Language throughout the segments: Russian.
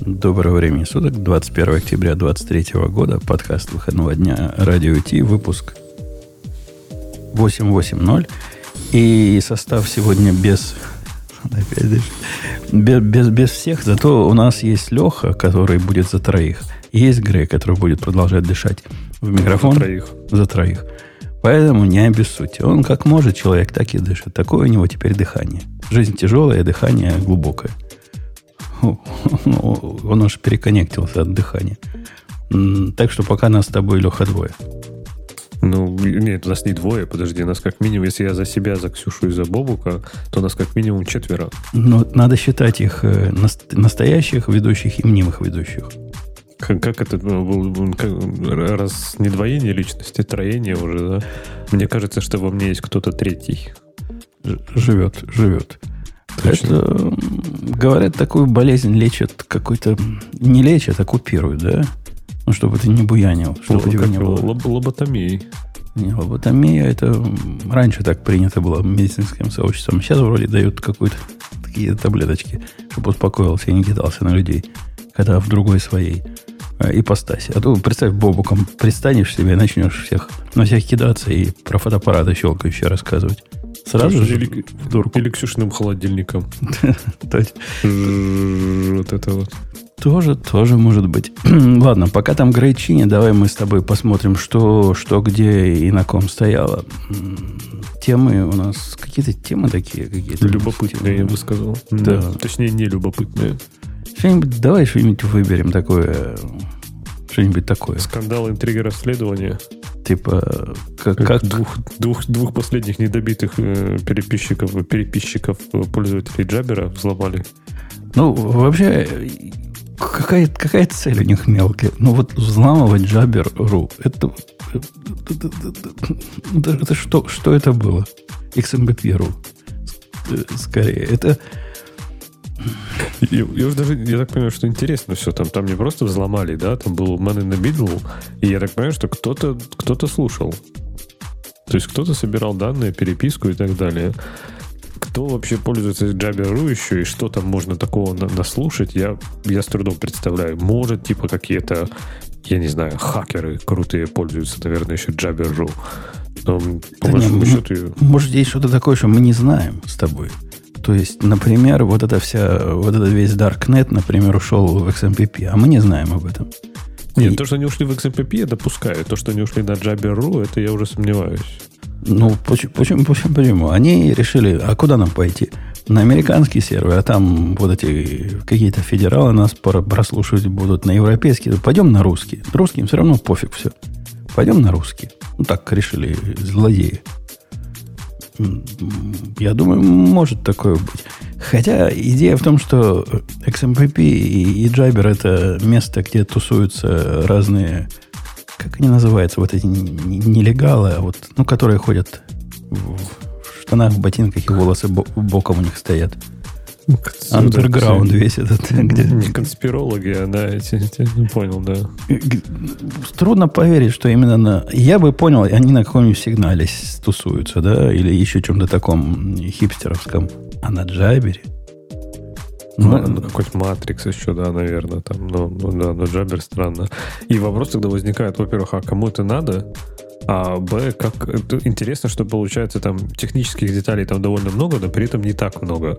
Доброго времени суток, 21 октября 2023 года, подкаст выходного дня Радио Ти, выпуск 880. И состав сегодня без, опять без, без, без всех, зато у нас есть Леха, который будет за троих. И есть Грей, который будет продолжать дышать в микрофон. За троих. За троих. Поэтому не обессудьте. Он как может человек, так и дышит. Такое у него теперь дыхание. Жизнь тяжелая, дыхание глубокое. Он аж переконнектился от дыхания. Так что пока нас с тобой, Леха, двое. Ну, нет, у нас не двое, подожди, нас как минимум, если я за себя, за Ксюшу и за Бобука, то у нас как минимум четверо. Но ну, надо считать их э, настоящих ведущих и мнимых ведущих. Как, как это ну, как, раз не двоение личности, троение уже, да? Мне кажется, что во мне есть кто-то третий. Живет, живет. Точно. Это, говорят, такую болезнь лечат какой-то... Не лечат, а купируют, да? Ну, чтобы ты не буянил. Чтобы Лоб, тебя не было. Лоб, лоботомией. Не, лоботомия это раньше так принято было медицинским сообществом. Сейчас вроде дают какую-то такие таблеточки, чтобы успокоился и не кидался на людей, когда в другой своей э, ипостаси. А то представь, Бобуком пристанешь себе и начнешь всех, на всех кидаться и про фотоаппараты щелкающие рассказывать. Сразу же или. Или Ксюшиным холодильником. Вот это вот. Тоже, тоже может быть. Ладно, пока там Грейчини, давай мы с тобой посмотрим, что, что где и на ком стояло. Темы у нас какие-то темы такие какие-то. Любопытные, я бы сказал. Да. да. Точнее, не любопытные. Что-нибудь, давай что-нибудь выберем такое. Что-нибудь такое. Скандал, интрига, расследования. Типа, как, как... Двух, двух, двух последних недобитых э, переписчиков, переписчиков э, пользователей Джабера взломали. Ну, вообще, какая, какая цель у них мелкая? Ну, вот взламывать Jabber.ru, это, это, это, это что, что это было? XMPP.ru, скорее. Это, я, я уже даже, я так понимаю, что интересно все. Там, там не просто взломали, да, там был man in the middle, и я так понимаю, что кто-то кто слушал. То есть кто-то собирал данные, переписку и так далее. Кто вообще пользуется Jabber.ru еще и что там можно такого на, наслушать, я, я с трудом представляю. Может, типа какие-то, я не знаю, хакеры крутые пользуются, наверное, еще Jabber.ru. Но, по да большому не, счету... Может, есть что-то такое, что мы не знаем с тобой. То есть, например, вот эта вся, вот этот весь Darknet, например, ушел в XMPP, а мы не знаем об этом. Нет, и... то, что они ушли в XMPP, я допускаю. То, что они ушли на Jabber.ru, это я уже сомневаюсь. Ну, почему, почему, почему? Они решили, а куда нам пойти? На американский сервер, а там вот эти какие-то федералы нас прослушивать будут на европейский. Пойдем на русский. Русским все равно пофиг все. Пойдем на русский. Ну, так решили злодеи. Я думаю, может такое быть. Хотя идея в том, что XMPP и, и Jabber это место, где тусуются разные, как они называются, вот эти нелегалы, а вот, ну, которые ходят в штанах, в ботинках и волосы боком у них стоят. Андерграунд весь этот. Где... Не конспирологи, а да, эти, эти, не понял, да. Трудно поверить, что именно на... Я бы понял, они на каком-нибудь сигнале тусуются, да, или еще чем-то таком хипстеровском. А на Джабере? Ну, ну, какой-то Матрикс еще, да, наверное, там, но, ну, да, но Джабер странно. И вопрос тогда возникает, во-первых, а кому это надо? А Б, как интересно, что получается там технических деталей там довольно много, но при этом не так много.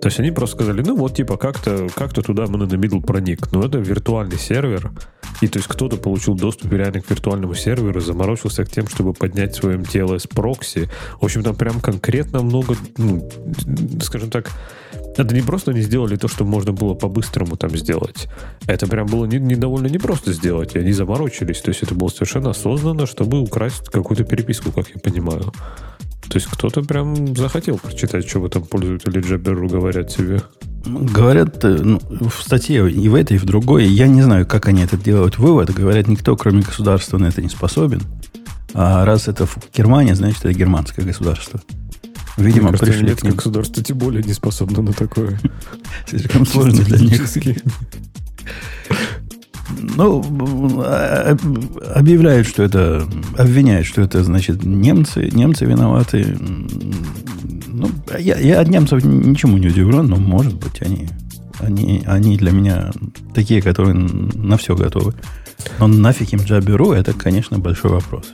То есть они просто сказали, ну вот типа как-то как туда мы на middle проник. Но это виртуальный сервер. И то есть кто-то получил доступ реально к виртуальному серверу, заморочился к тем, чтобы поднять тело с прокси. В общем, там прям конкретно много, ну, скажем так, это не просто они сделали то, что можно было по-быстрому там сделать. Это прям было не, не довольно непросто сделать, они заморочились. То есть это было совершенно осознанно, чтобы украсть какую-то переписку, как я понимаю. То есть кто-то прям захотел прочитать, что вы там пользователи Jabber говорят себе. Говорят э, ну, в статье и в этой, и в другой. Я не знаю, как они это делают вывод. Говорят, никто, кроме государства, на это не способен. А раз это в Германии, значит, это германское государство. Видимо, Мне пришли к ним. государство тем более не способно на такое. Слишком сложно для них. Ну, а, объявляют, что это, обвиняют, что это, значит, немцы, немцы виноваты. Ну, я, я от немцев ничему не удивлен, но, может быть, они Они, они для меня такие, которые на все готовы. Но нафиг им Jabber.ru, это, конечно, большой вопрос.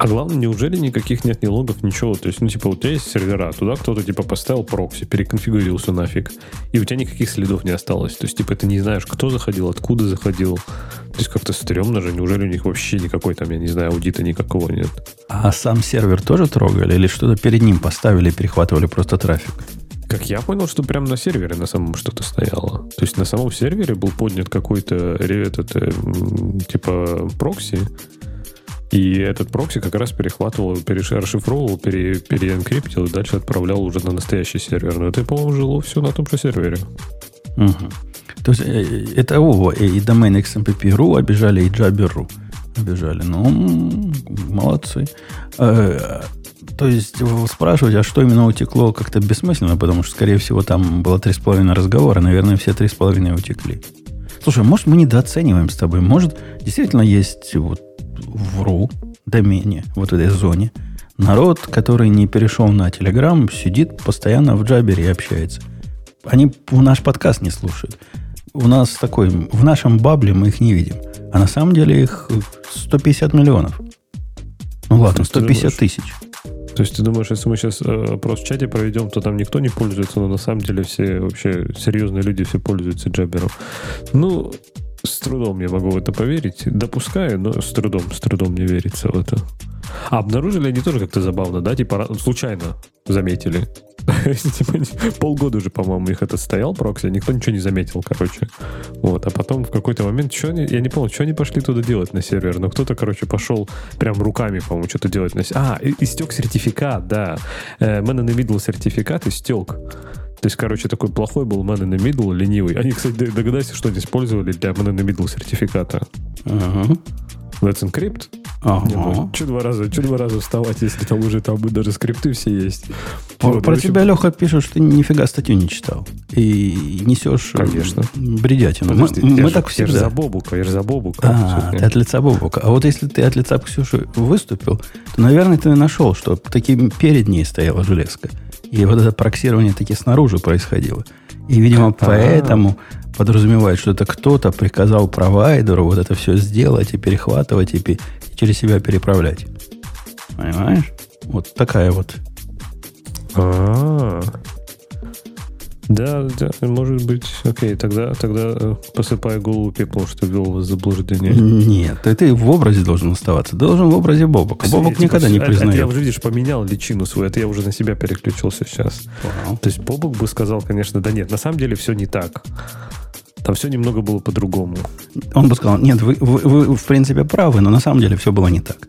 А главное, неужели никаких нет ни логов, ничего? То есть, ну, типа, у тебя есть сервера, туда кто-то, типа, поставил прокси, переконфигурился нафиг, и у тебя никаких следов не осталось. То есть, типа, ты не знаешь, кто заходил, откуда заходил. То есть, как-то стрёмно же. Неужели у них вообще никакой там, я не знаю, аудита никакого нет? А сам сервер тоже трогали? Или что-то перед ним поставили и перехватывали просто трафик? Как я понял, что прямо на сервере на самом что-то стояло. То есть на самом сервере был поднят какой-то этот, э, типа прокси, и этот прокси как раз перехватывал, переш... расшифровывал, пере... переэнкриптил и дальше отправлял уже на настоящий сервер. Но это, по-моему, жило все на том же сервере. Угу. То есть э, это оба, и домен XMPP.ru обижали, и Jabber.ru обижали. Ну, молодцы. Э, то есть спрашивать, а что именно утекло, как-то бессмысленно, потому что, скорее всего, там было три с половиной разговора, наверное, все три с половиной утекли. Слушай, может, мы недооцениваем с тобой? Может, действительно есть вот в РУ домене, вот в этой зоне, народ, который не перешел на Telegram, сидит постоянно в Джабере и общается. Они наш подкаст не слушают. У нас такой, в нашем бабле мы их не видим. А на самом деле их 150 миллионов. Ну ладно, 150 тысяч. То есть ты думаешь, если мы сейчас э, опрос в чате проведем, то там никто не пользуется, но на самом деле все вообще серьезные люди все пользуются Джабером. Ну, с трудом я могу в это поверить. Допускаю, но с трудом, с трудом не верится в это. А обнаружили они тоже как-то забавно, да? Типа случайно заметили. Типа, полгода уже, по-моему, их это стоял прокси, а никто ничего не заметил, короче. Вот, а потом в какой-то момент, что они, я не помню, что они пошли туда делать на сервер, но кто-то, короче, пошел прям руками, по-моему, что-то делать на сервер. А, истек сертификат, да. In the Middle сертификат истек. То есть, короче, такой плохой был Man in the Middle, ленивый. Они, кстати, догадайся, что они использовали для Man in the Middle сертификата. Ага. Let's Encrypt? Ага. Ну, что два раза, что два раза вставать, если там уже там даже скрипты все есть. Про, вот, про общем... тебя, Леха, пишут, что ты нифига статью не читал. И несешь э, Конечно. бредятину. Подожди, мы, мы же, так всегда. Я же за Бобука, я же за Бобука. А, ты от лица Бобука. А вот если ты от лица Ксюши выступил, то, наверное, ты нашел, что таким перед ней стояла железка. И вот это проксирование таки снаружи происходило. И, видимо, А-а-а. поэтому подразумевает, что это кто-то приказал провайдеру вот это все сделать и перехватывать, и, и через себя переправлять. Понимаешь? Вот такая вот. А-а-а. Да, да, может быть. Окей, тогда, тогда э, посыпай голову пеплом, что ввел вас в заблуждение. Нет, ты, ты в образе должен оставаться. должен в образе Бобок. Бобок типа, никогда не признает. Это я уже, видишь, поменял личину свою. Это я уже на себя переключился сейчас. Wow. То есть Бобок бы сказал, конечно, да нет, на самом деле все не так. Там все немного было по-другому. Он бы сказал, нет, вы, вы, вы в принципе правы, но на самом деле все было не так.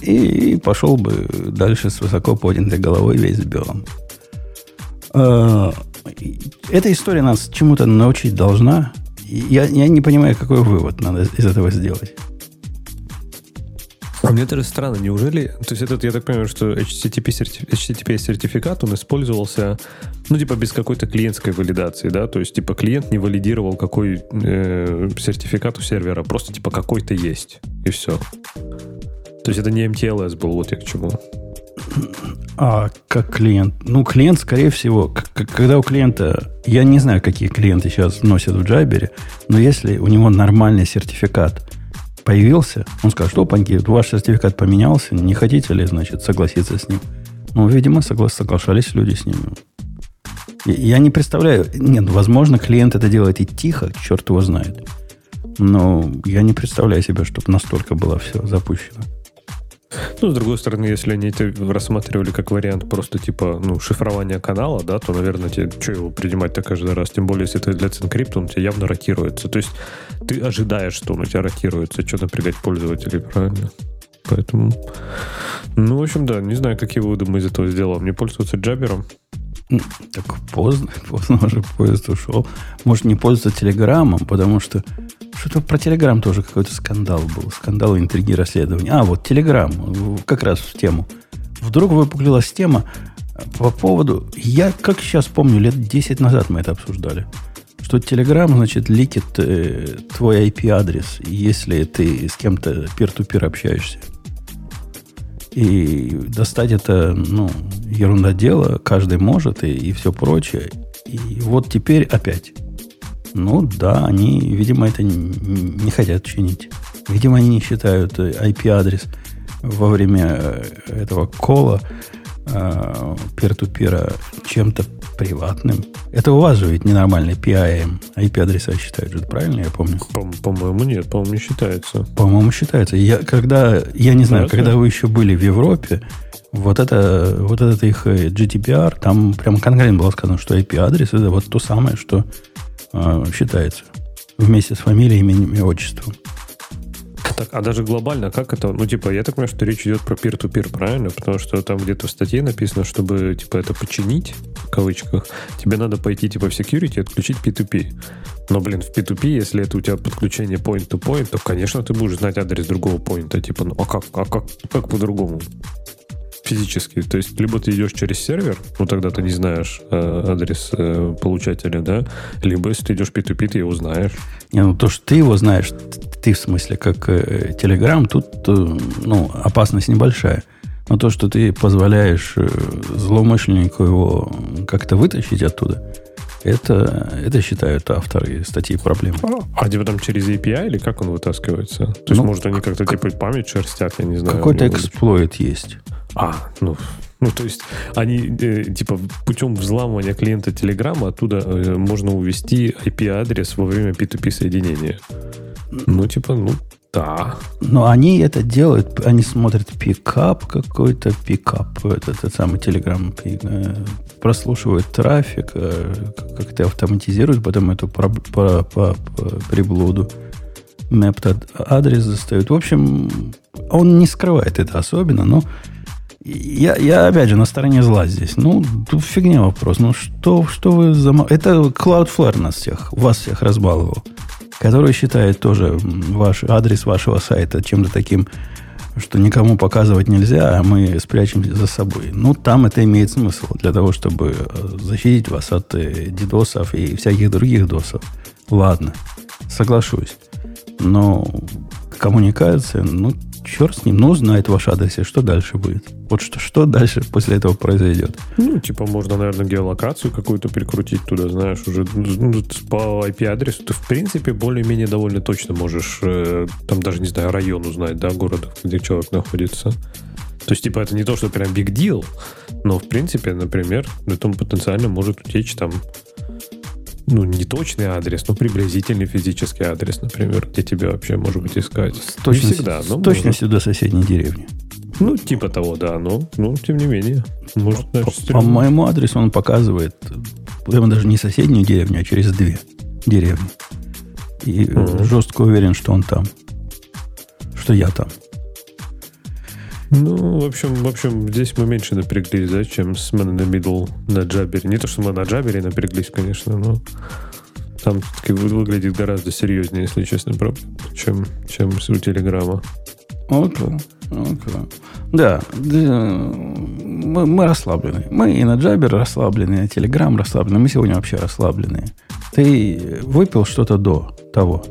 И пошел бы дальше с высоко поднятой головой весь в белом. Э, эта история нас чему-то научить должна. Я, я не понимаю, какой вывод надо из этого сделать. А мне тоже странно, неужели... То есть этот, я так понимаю, что HTTP, сертиф, HTTP сертификат, он использовался, ну, типа, без какой-то клиентской валидации, да? То есть, типа, клиент не валидировал, какой э, сертификат у сервера, просто, типа, какой-то есть, и все. То есть это не MTLS был, вот я к чему. А как клиент? Ну, клиент, скорее всего, когда у клиента... Я не знаю, какие клиенты сейчас носят в Джайбере, но если у него нормальный сертификат появился, он скажет, что, паньки, ваш сертификат поменялся, не хотите ли, значит, согласиться с ним? Ну, видимо, согла- соглашались люди с ним. Я не представляю... Нет, возможно, клиент это делает и тихо, черт его знает. Но я не представляю себе, чтобы настолько было все запущено. Ну, с другой стороны, если они это рассматривали как вариант просто типа, ну, шифрования канала, да, то, наверное, тебе что его принимать-то каждый раз? Тем более, если это для Encrypt, он у тебя явно рокируется. То есть ты ожидаешь, что он у тебя рокируется, что напрягать пользователей, правильно? Поэтому, ну, в общем, да, не знаю, какие выводы мы из этого сделаем. Мне пользоваться джабером? Так поздно, поздно уже поезд ушел. Может, не пользоваться телеграммом, потому что что-то про Телеграм тоже какой-то скандал был. Скандал, интриги, расследования. А, вот Телеграм, как раз в тему. Вдруг выпуклилась тема по поводу... Я, как сейчас помню, лет 10 назад мы это обсуждали. Что Telegram, значит, ликит э, твой IP-адрес, если ты с кем-то пир-ту-пир общаешься. И достать это, ну, ерунда дело, каждый может и, и все прочее. И вот теперь опять. Ну да, они, видимо, это не хотят чинить. Видимо, они не считают IP-адрес во время э, этого кола пир-ту-пира чем-то приватным. Это у вас же ведь ненормальный PIM. IP-адреса считают же, правильно я помню? По- моему нет, по-моему, не считается. По-моему, считается. Я, когда, я не знаю, Разве? когда вы еще были в Европе, вот это, вот этот их э, GDPR, там прямо конкретно было сказано, что IP-адрес это вот то самое, что э, считается вместе с фамилией, именем и отчеством. Так, а даже глобально, как это? Ну, типа, я так понимаю, что речь идет про peer-to-peer, правильно? Потому что там где-то в статье написано, чтобы, типа, это починить, в кавычках, тебе надо пойти, типа, в security и отключить P2P. Но, блин, в P2P, если это у тебя подключение point-to-point, то, конечно, ты будешь знать адрес другого поинта. Типа, ну, а как, а как, как по-другому? физически. То есть, либо ты идешь через сервер, ну тогда ты не знаешь э, адрес э, получателя, да, либо если ты идешь P2P, ты его знаешь. Не, ну то, что ты его знаешь, ты в смысле как э, Telegram, тут э, ну, опасность небольшая. Но то, что ты позволяешь э, злоумышленнику его как-то вытащить оттуда, это, это считают авторы статьи проблем. А, а типа там через API или как он вытаскивается? То есть, ну, может, они как-то типа память шерстят, я не знаю. Какой-то эксплойт есть. А, ну, ну, то есть они, э, типа, путем взламывания клиента Телеграма оттуда э, можно увести IP-адрес во время P2P соединения. Ну, типа, ну, да. Но они это делают, они смотрят пикап какой-то, пикап, этот, этот самый Telegram, э, прослушивают трафик, э, как-то автоматизируют потом эту про, про, про, приблуду. Mapped адрес застают. В общем, он не скрывает это особенно, но я, я опять же на стороне зла здесь. Ну, фигня вопрос. Ну, что, что вы за... Это Cloudflare нас всех, вас всех разбаловал. Который считает тоже ваш адрес вашего сайта чем-то таким, что никому показывать нельзя, а мы спрячем за собой. Ну, там это имеет смысл для того, чтобы э, защитить вас от э, дидосов и всяких других досов. Ладно, соглашусь. Но коммуникация, ну, черт с ним, ну, знает ваш адрес, и что дальше будет? Вот что, что дальше после этого произойдет? Ну, типа, можно, наверное, геолокацию какую-то прикрутить туда, знаешь, уже ну, по IP-адресу ты, в принципе, более-менее довольно точно можешь, э, там даже, не знаю, район узнать, да, города, где человек находится. То есть, типа, это не то, что прям big deal, но, в принципе, например, это потенциально может утечь там ну, не точный адрес, но приблизительный физический адрес, например, где тебя вообще, может быть, искать. С точностью, всегда, но с точностью до соседней деревни. Ну, типа того, да, но, ну, тем не менее. Может, по, по моему адресу он показывает, прямо даже не соседнюю деревню, а через две деревни. И uh-huh. жестко уверен, что он там. Что я там. Ну, в общем, в общем, здесь мы меньше напряглись, да, чем с Man in the Middle на Джабере. Не то, что мы на Джабере напряглись, конечно, но там выглядит гораздо серьезнее, если честно, чем, чем у Телеграма. Окей. Okay. Да, мы, мы расслаблены. Мы и на Джабер расслаблены, и на Телеграм расслаблены. Мы сегодня вообще расслаблены. Ты выпил что-то до того?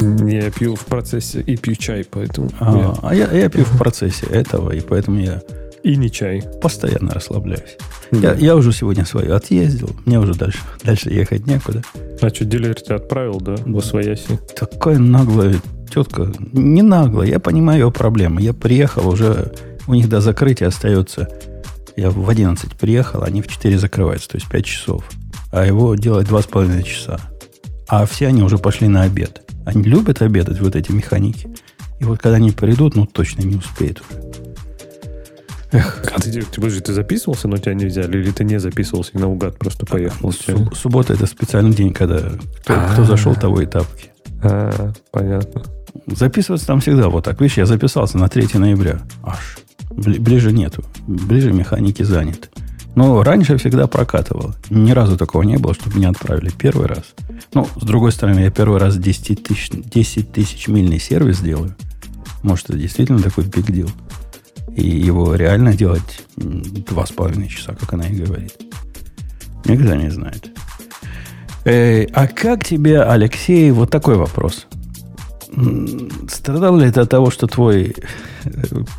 Я пью в процессе и пью чай, поэтому... А, я... а я, я пью в процессе этого, и поэтому я... И не чай. Постоянно расслабляюсь. Да. Я, я уже сегодня свою отъездил, мне уже дальше, дальше ехать некуда. А что, дилер тебя отправил, да, в Освояси? Такая наглая тетка. Не наглая, я понимаю ее проблемы. Я приехал уже, у них до закрытия остается... Я в 11 приехал, они в 4 закрываются, то есть 5 часов. А его делать 2,5 часа. А все они уже пошли на обед. Они любят обедать, вот эти механики. И вот когда они придут, ну точно не успеют уже. Эх. А ты, ты, подожди, ты записывался, но тебя не взяли? Или ты не записывался и наугад просто поехал? Суб, суббота это специальный день, когда кто, кто зашел, того и тапки. А, понятно. Записываться там всегда вот так. Видишь, я записался на 3 ноября. Аж. Ближе нету. Ближе механики заняты. Но раньше всегда прокатывал. Ни разу такого не было, чтобы меня отправили первый раз. Ну, с другой стороны, я первый раз 10 тысяч, 10 тысяч мильный сервис делаю. Может, это действительно такой big deal. И его реально делать два с половиной часа, как она и говорит. Никогда не знает. Э, а как тебе, Алексей, вот такой вопрос. Страдал ли это от того, что твой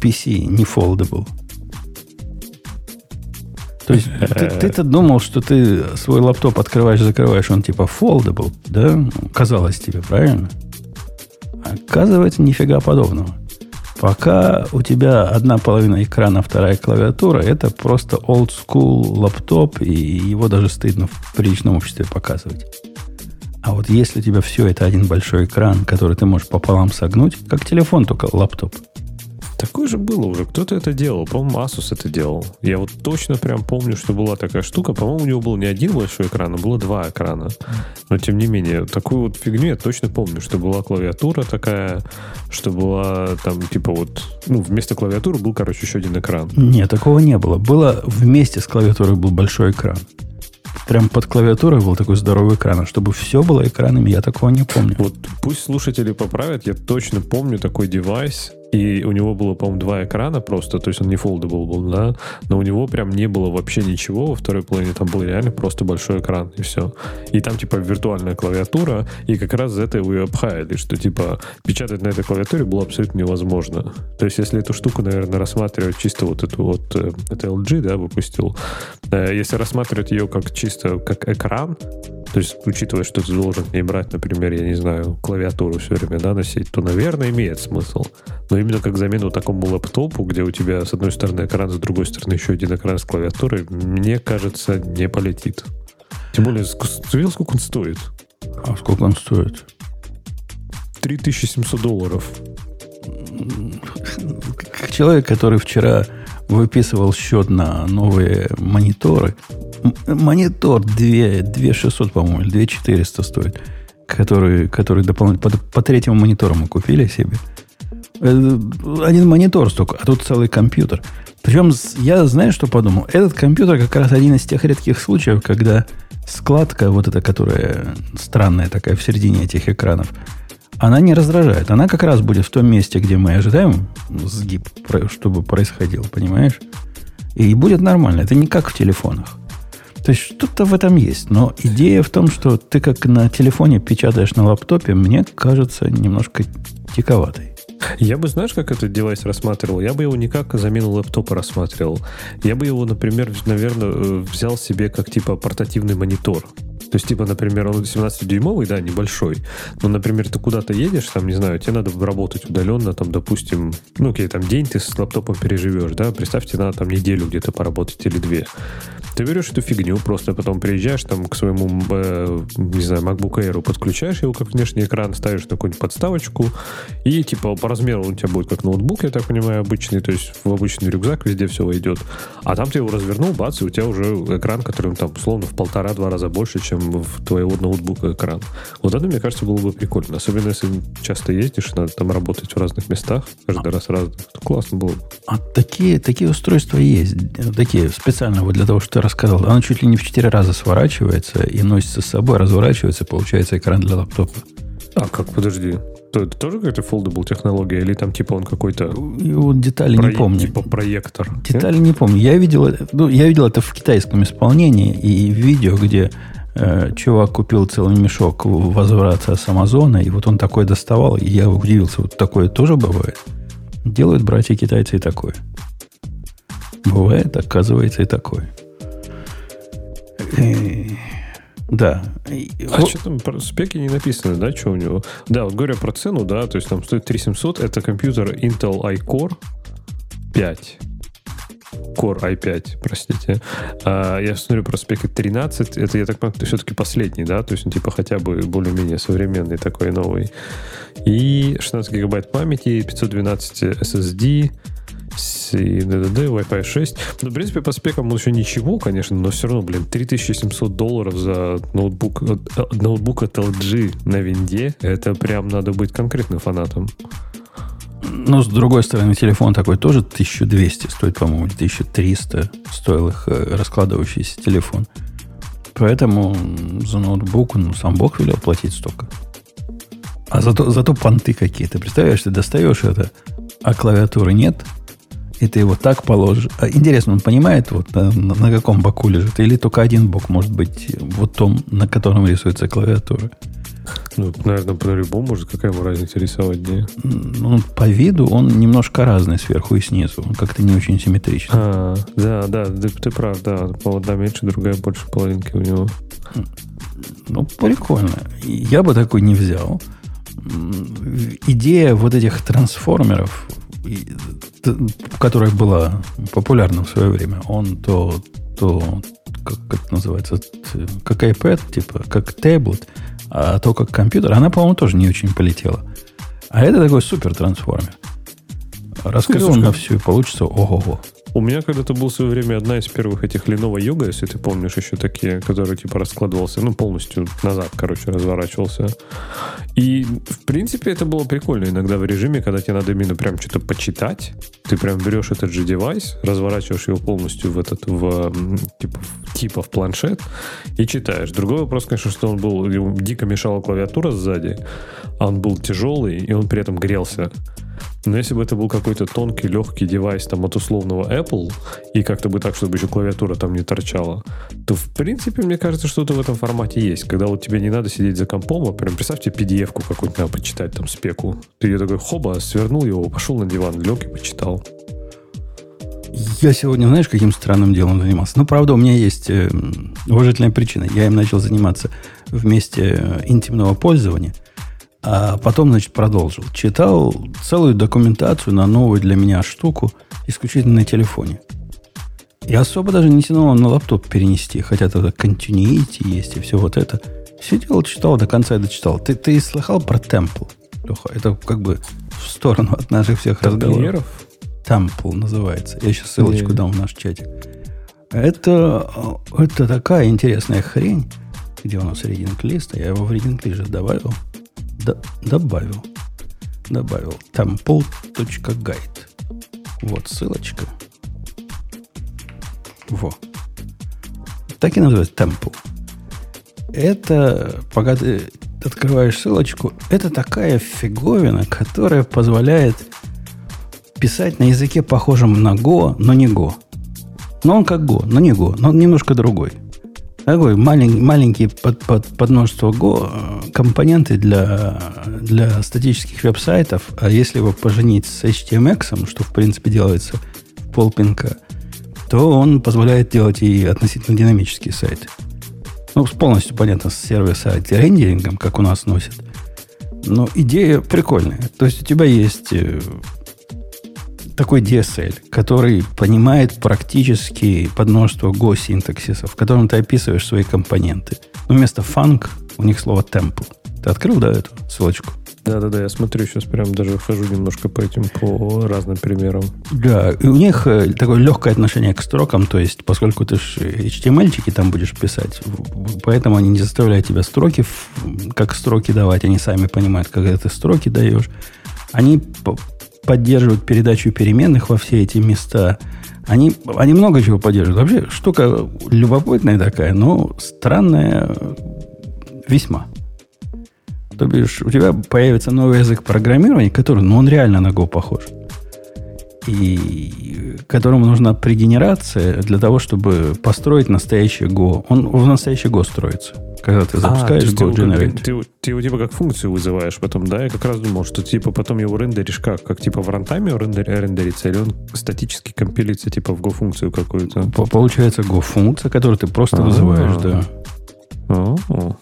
PC не foldable? То есть ты, ты-то думал, что ты свой лаптоп открываешь, закрываешь, он типа foldable, да? Казалось тебе, правильно? Оказывается, нифига подобного. Пока у тебя одна половина экрана, вторая клавиатура, это просто old school лаптоп, и его даже стыдно в приличном обществе показывать. А вот если у тебя все это один большой экран, который ты можешь пополам согнуть, как телефон, только лаптоп – Такое же было уже. Кто-то это делал. По-моему, Asus это делал. Я вот точно прям помню, что была такая штука. По-моему, у него был не один большой экран, а было два экрана. Но, тем не менее, такую вот фигню я точно помню, что была клавиатура такая, что была там, типа вот, ну, вместо клавиатуры был, короче, еще один экран. Нет, такого не было. Было вместе с клавиатурой был большой экран. Прям под клавиатурой был такой здоровый экран. А чтобы все было экранами, я такого не помню. Вот пусть слушатели поправят, я точно помню такой девайс, и у него было, по-моему, два экрана просто, то есть он не foldable был, да, но у него прям не было вообще ничего во второй половине, там был реально просто большой экран, и все. И там, типа, виртуальная клавиатура, и как раз за это его и обхаяли, что, типа, печатать на этой клавиатуре было абсолютно невозможно. То есть, если эту штуку, наверное, рассматривать чисто вот эту вот, э, это LG, да, выпустил, э, если рассматривать ее как чисто как экран, то есть, учитывая, что ты должен не брать, например, я не знаю, клавиатуру все время да, носить, то, наверное, имеет смысл. Но именно как замену такому лэптопу, где у тебя с одной стороны экран, с другой стороны еще один экран с клавиатурой, мне кажется, не полетит. Тем более, видел, сколько он стоит? А сколько он стоит? 3700 долларов. Как человек, который вчера выписывал счет на новые мониторы, монитор 2, 2600, по-моему, или 2400 стоит, который, который дополнительно по, по третьему монитору мы купили себе. Э, один монитор столько, а тут целый компьютер. Причем я знаю, что подумал. Этот компьютер как раз один из тех редких случаев, когда складка, вот эта, которая странная такая в середине этих экранов, она не раздражает. Она как раз будет в том месте, где мы ожидаем сгиб, чтобы происходил, понимаешь? И будет нормально. Это не как в телефонах. То есть что-то в этом есть. Но идея в том, что ты как на телефоне печатаешь на лаптопе, мне кажется немножко диковатой. Я бы, знаешь, как этот девайс рассматривал? Я бы его не как замену лэптопа рассматривал. Я бы его, например, наверное, э, взял себе как типа портативный монитор. То есть, типа, например, он 17-дюймовый, да, небольшой. Но, например, ты куда-то едешь, там, не знаю, тебе надо работать удаленно, там, допустим, ну, окей, там день ты с лаптопом переживешь, да, представьте, надо там неделю где-то поработать или две. Ты берешь эту фигню, просто потом приезжаешь там к своему, э, не знаю, MacBook Air, подключаешь его как внешний экран, ставишь на какую-нибудь подставочку, и типа по размеру он у тебя будет как ноутбук, я так понимаю, обычный, то есть в обычный рюкзак везде все войдет. А там ты его развернул, бац, и у тебя уже экран, который там условно в полтора-два раза больше, чем в твоего ноутбука экран. Вот это, мне кажется, было бы прикольно. Особенно, если часто ездишь, надо там работать в разных местах, каждый раз раз. Классно было бы. А такие, такие устройства есть. Такие специально вот для того, что рассказал. Оно чуть ли не в четыре раза сворачивается и носится с собой, разворачивается, получается экран для лаптопа. А как, подожди. Это тоже какая-то foldable технология? Или там типа он какой-то... Вот детали про... не помню. Типа проектор. Детали нет? не помню. Я видел, ну, я видел это в китайском исполнении и в видео, где э, чувак купил целый мешок возврата с Амазона, и вот он такой доставал, и я удивился, вот такое тоже бывает. Делают братья китайцы и такое. Бывает, оказывается, и такое. Э, да. А что там про спеки не написано, да, что у него? Да, вот говоря про цену, да, то есть там стоит 3700, это компьютер Intel iCore 5. Core i5, простите. А, я смотрю про спеки 13, это, я так понимаю, все-таки последний, да, то есть он типа хотя бы более-менее современный такой новый. И 16 гигабайт памяти, 512 SSD, и DDD, Wi-Fi 6. Ну, в принципе, по спекам он еще ничего, конечно, но все равно, блин, 3700 долларов за ноутбук, э, ноутбук от LG на винде, это прям надо быть конкретным фанатом. Но, с другой стороны, телефон такой тоже 1200 стоит, по-моему, 1300 стоил их э, раскладывающийся телефон. Поэтому за ноутбук, ну, сам Бог велел платить столько. А зато, зато понты какие-то. Представляешь, ты достаешь это, а клавиатуры нет, и ты его так положишь. А интересно, он понимает, вот на, на каком боку лежит? Или только один бок может быть вот том, на котором рисуется клавиатура? Ну, наверное, по-любому может, какая ему разница рисовать дни? Ну, по виду он немножко разный сверху и снизу. Он как-то не очень симметричный. А, да, да, ты, ты прав, да. Одна меньше, другая больше половинки у него. Ну, прикольно. Я бы такой не взял. Идея вот этих трансформеров, которая была популярна в свое время, он то, то как, как это называется, как iPad, типа, как таблет, а то как компьютер, она, по-моему, тоже не очень полетела. А это такой супер трансформер. Раскрыл на всю и получится ого-го. У меня когда-то был в свое время одна из первых этих Lenovo Yoga, если ты помнишь, еще такие, которые типа раскладывался, ну, полностью назад, короче, разворачивался. И, в принципе, это было прикольно иногда в режиме, когда тебе надо именно прям что-то почитать. Ты прям берешь этот же девайс, разворачиваешь его полностью в этот, в, типа, типа в планшет и читаешь. Другой вопрос, конечно, что он был, ему дико мешала клавиатура сзади, а он был тяжелый, и он при этом грелся. Но если бы это был какой-то тонкий, легкий девайс там от условного Apple, и как-то бы так, чтобы еще клавиатура там не торчала, то, в принципе, мне кажется, что-то в этом формате есть. Когда вот тебе не надо сидеть за компом, а прям представьте PDF-ку какую-нибудь надо почитать, там, спеку. Ты ее такой, хоба, свернул его, пошел на диван, лег и почитал. Я сегодня, знаешь, каким странным делом занимался? Ну, правда, у меня есть э, уважительная причина. Я им начал заниматься вместе э, интимного пользования – а потом, значит, продолжил. Читал целую документацию на новую для меня штуку исключительно на телефоне. И особо даже не тянуло на лаптоп перенести, хотя тогда continuity есть и все вот это. Сидел, читал, до конца и дочитал. Ты, ты слыхал про Temple, Леха? Это как бы в сторону от наших всех разговоров. Temple называется. Я сейчас ссылочку Не. дам в наш чатик. Это, это такая интересная хрень. Где у нас reading лист? Я его в reading list добавил. Д- добавил. Добавил. temple.guide. Вот ссылочка. Во. Так и называется Temple. Это, пока ты открываешь ссылочку, это такая фиговина, которая позволяет писать на языке, похожем на Go, но не Go. Но он как Go, но не Go, но он немножко другой. Такой маленький, маленький под, под, под множество Go э, компоненты для, для статических веб-сайтов. А если его поженить с HTMX, что в принципе делается полпинка, то он позволяет делать и относительно динамические сайты. Ну, полностью понятно, с сервиса рендерингом, как у нас носят. Но идея прикольная. То есть у тебя есть э, такой DSL, который понимает практически под множество Go-синтаксиса, в котором ты описываешь свои компоненты. Но вместо funk у них слово temple. Ты открыл, да, эту ссылочку? Да-да-да, я смотрю сейчас прям даже хожу немножко по этим, по разным примерам. Да, и у них э, такое легкое отношение к строкам, то есть, поскольку ты же HTML-чики там будешь писать, поэтому они не заставляют тебя строки, как строки давать, они сами понимают, когда ты строки даешь. Они поддерживают передачу переменных во все эти места. Они, они много чего поддерживают. Вообще, штука любопытная такая, но странная весьма. То бишь, у тебя появится новый язык программирования, который, ну, он реально на Go похож. И которому нужна прегенерация для того, чтобы построить настоящий Go. Он в настоящий Go строится. Когда ты запускаешь а, Go ты, Generate. Ты, ты, ты его типа как функцию вызываешь потом, да? Я как раз думал, что типа потом его рендеришь как? Как типа в рантайме рендер, рендерится, или он статически компилится типа в Go-функцию какую-то? Получается Go-функция, которую ты просто А-а-а. вызываешь, да. А-а-а.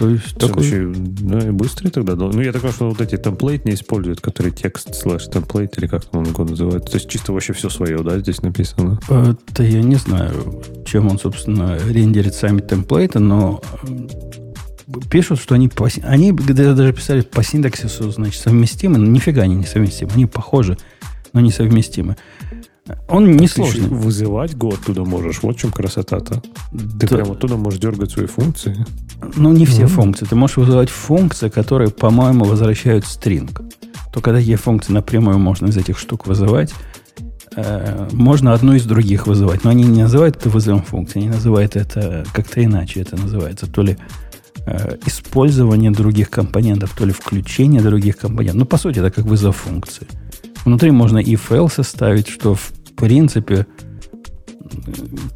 То есть такой... Еще, да, и быстрый тогда. Ну, я так понимаю, что вот эти темплейт не используют, которые текст слэш темплейт или как он его называют. То есть чисто вообще все свое, да, здесь написано? Это я не знаю, чем он, собственно, рендерит сами темплейты, но э, пишут, что они, по, они даже писали по синтаксису, значит, совместимы, но нифига они не совместимы. Они похожи, но несовместимы. Он не сложный. вызывать Go оттуда можешь. Вот в чем красота-то. Ты да. прямо оттуда можешь дергать свои функции. Ну, не все mm-hmm. функции. Ты можешь вызывать функции, которые, по-моему, возвращают стринг. Только такие функции напрямую можно из этих штук вызывать. Э, можно одну из других вызывать. Но они не называют это вызовом функции. Они называют это как-то иначе. Это называется то ли э, использование других компонентов, то ли включение других компонентов. Ну, по сути, это как вызов функции. Внутри можно if else ставить, что в принципе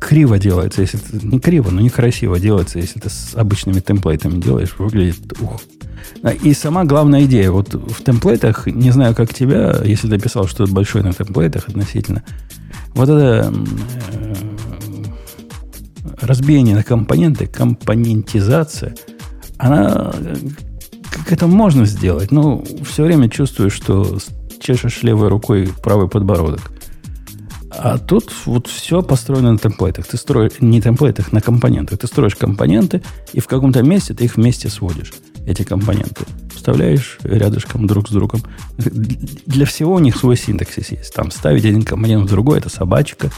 криво делается, если ты, не криво, но некрасиво делается, если ты с обычными темплейтами делаешь, выглядит ух. И сама главная идея, вот в темплейтах, не знаю, как тебя, если ты писал что-то большое на темплейтах относительно, вот это э, разбиение на компоненты, компонентизация, она как это можно сделать, но все время чувствую, что чешешь левой рукой правый подбородок. А тут вот все построено на темплейтах. Ты строишь не темплейтах, на компонентах. Ты строишь компоненты, и в каком-то месте ты их вместе сводишь, эти компоненты. Вставляешь рядышком друг с другом. Для всего у них свой синтаксис есть. Там ставить один компонент в другой, это собачка.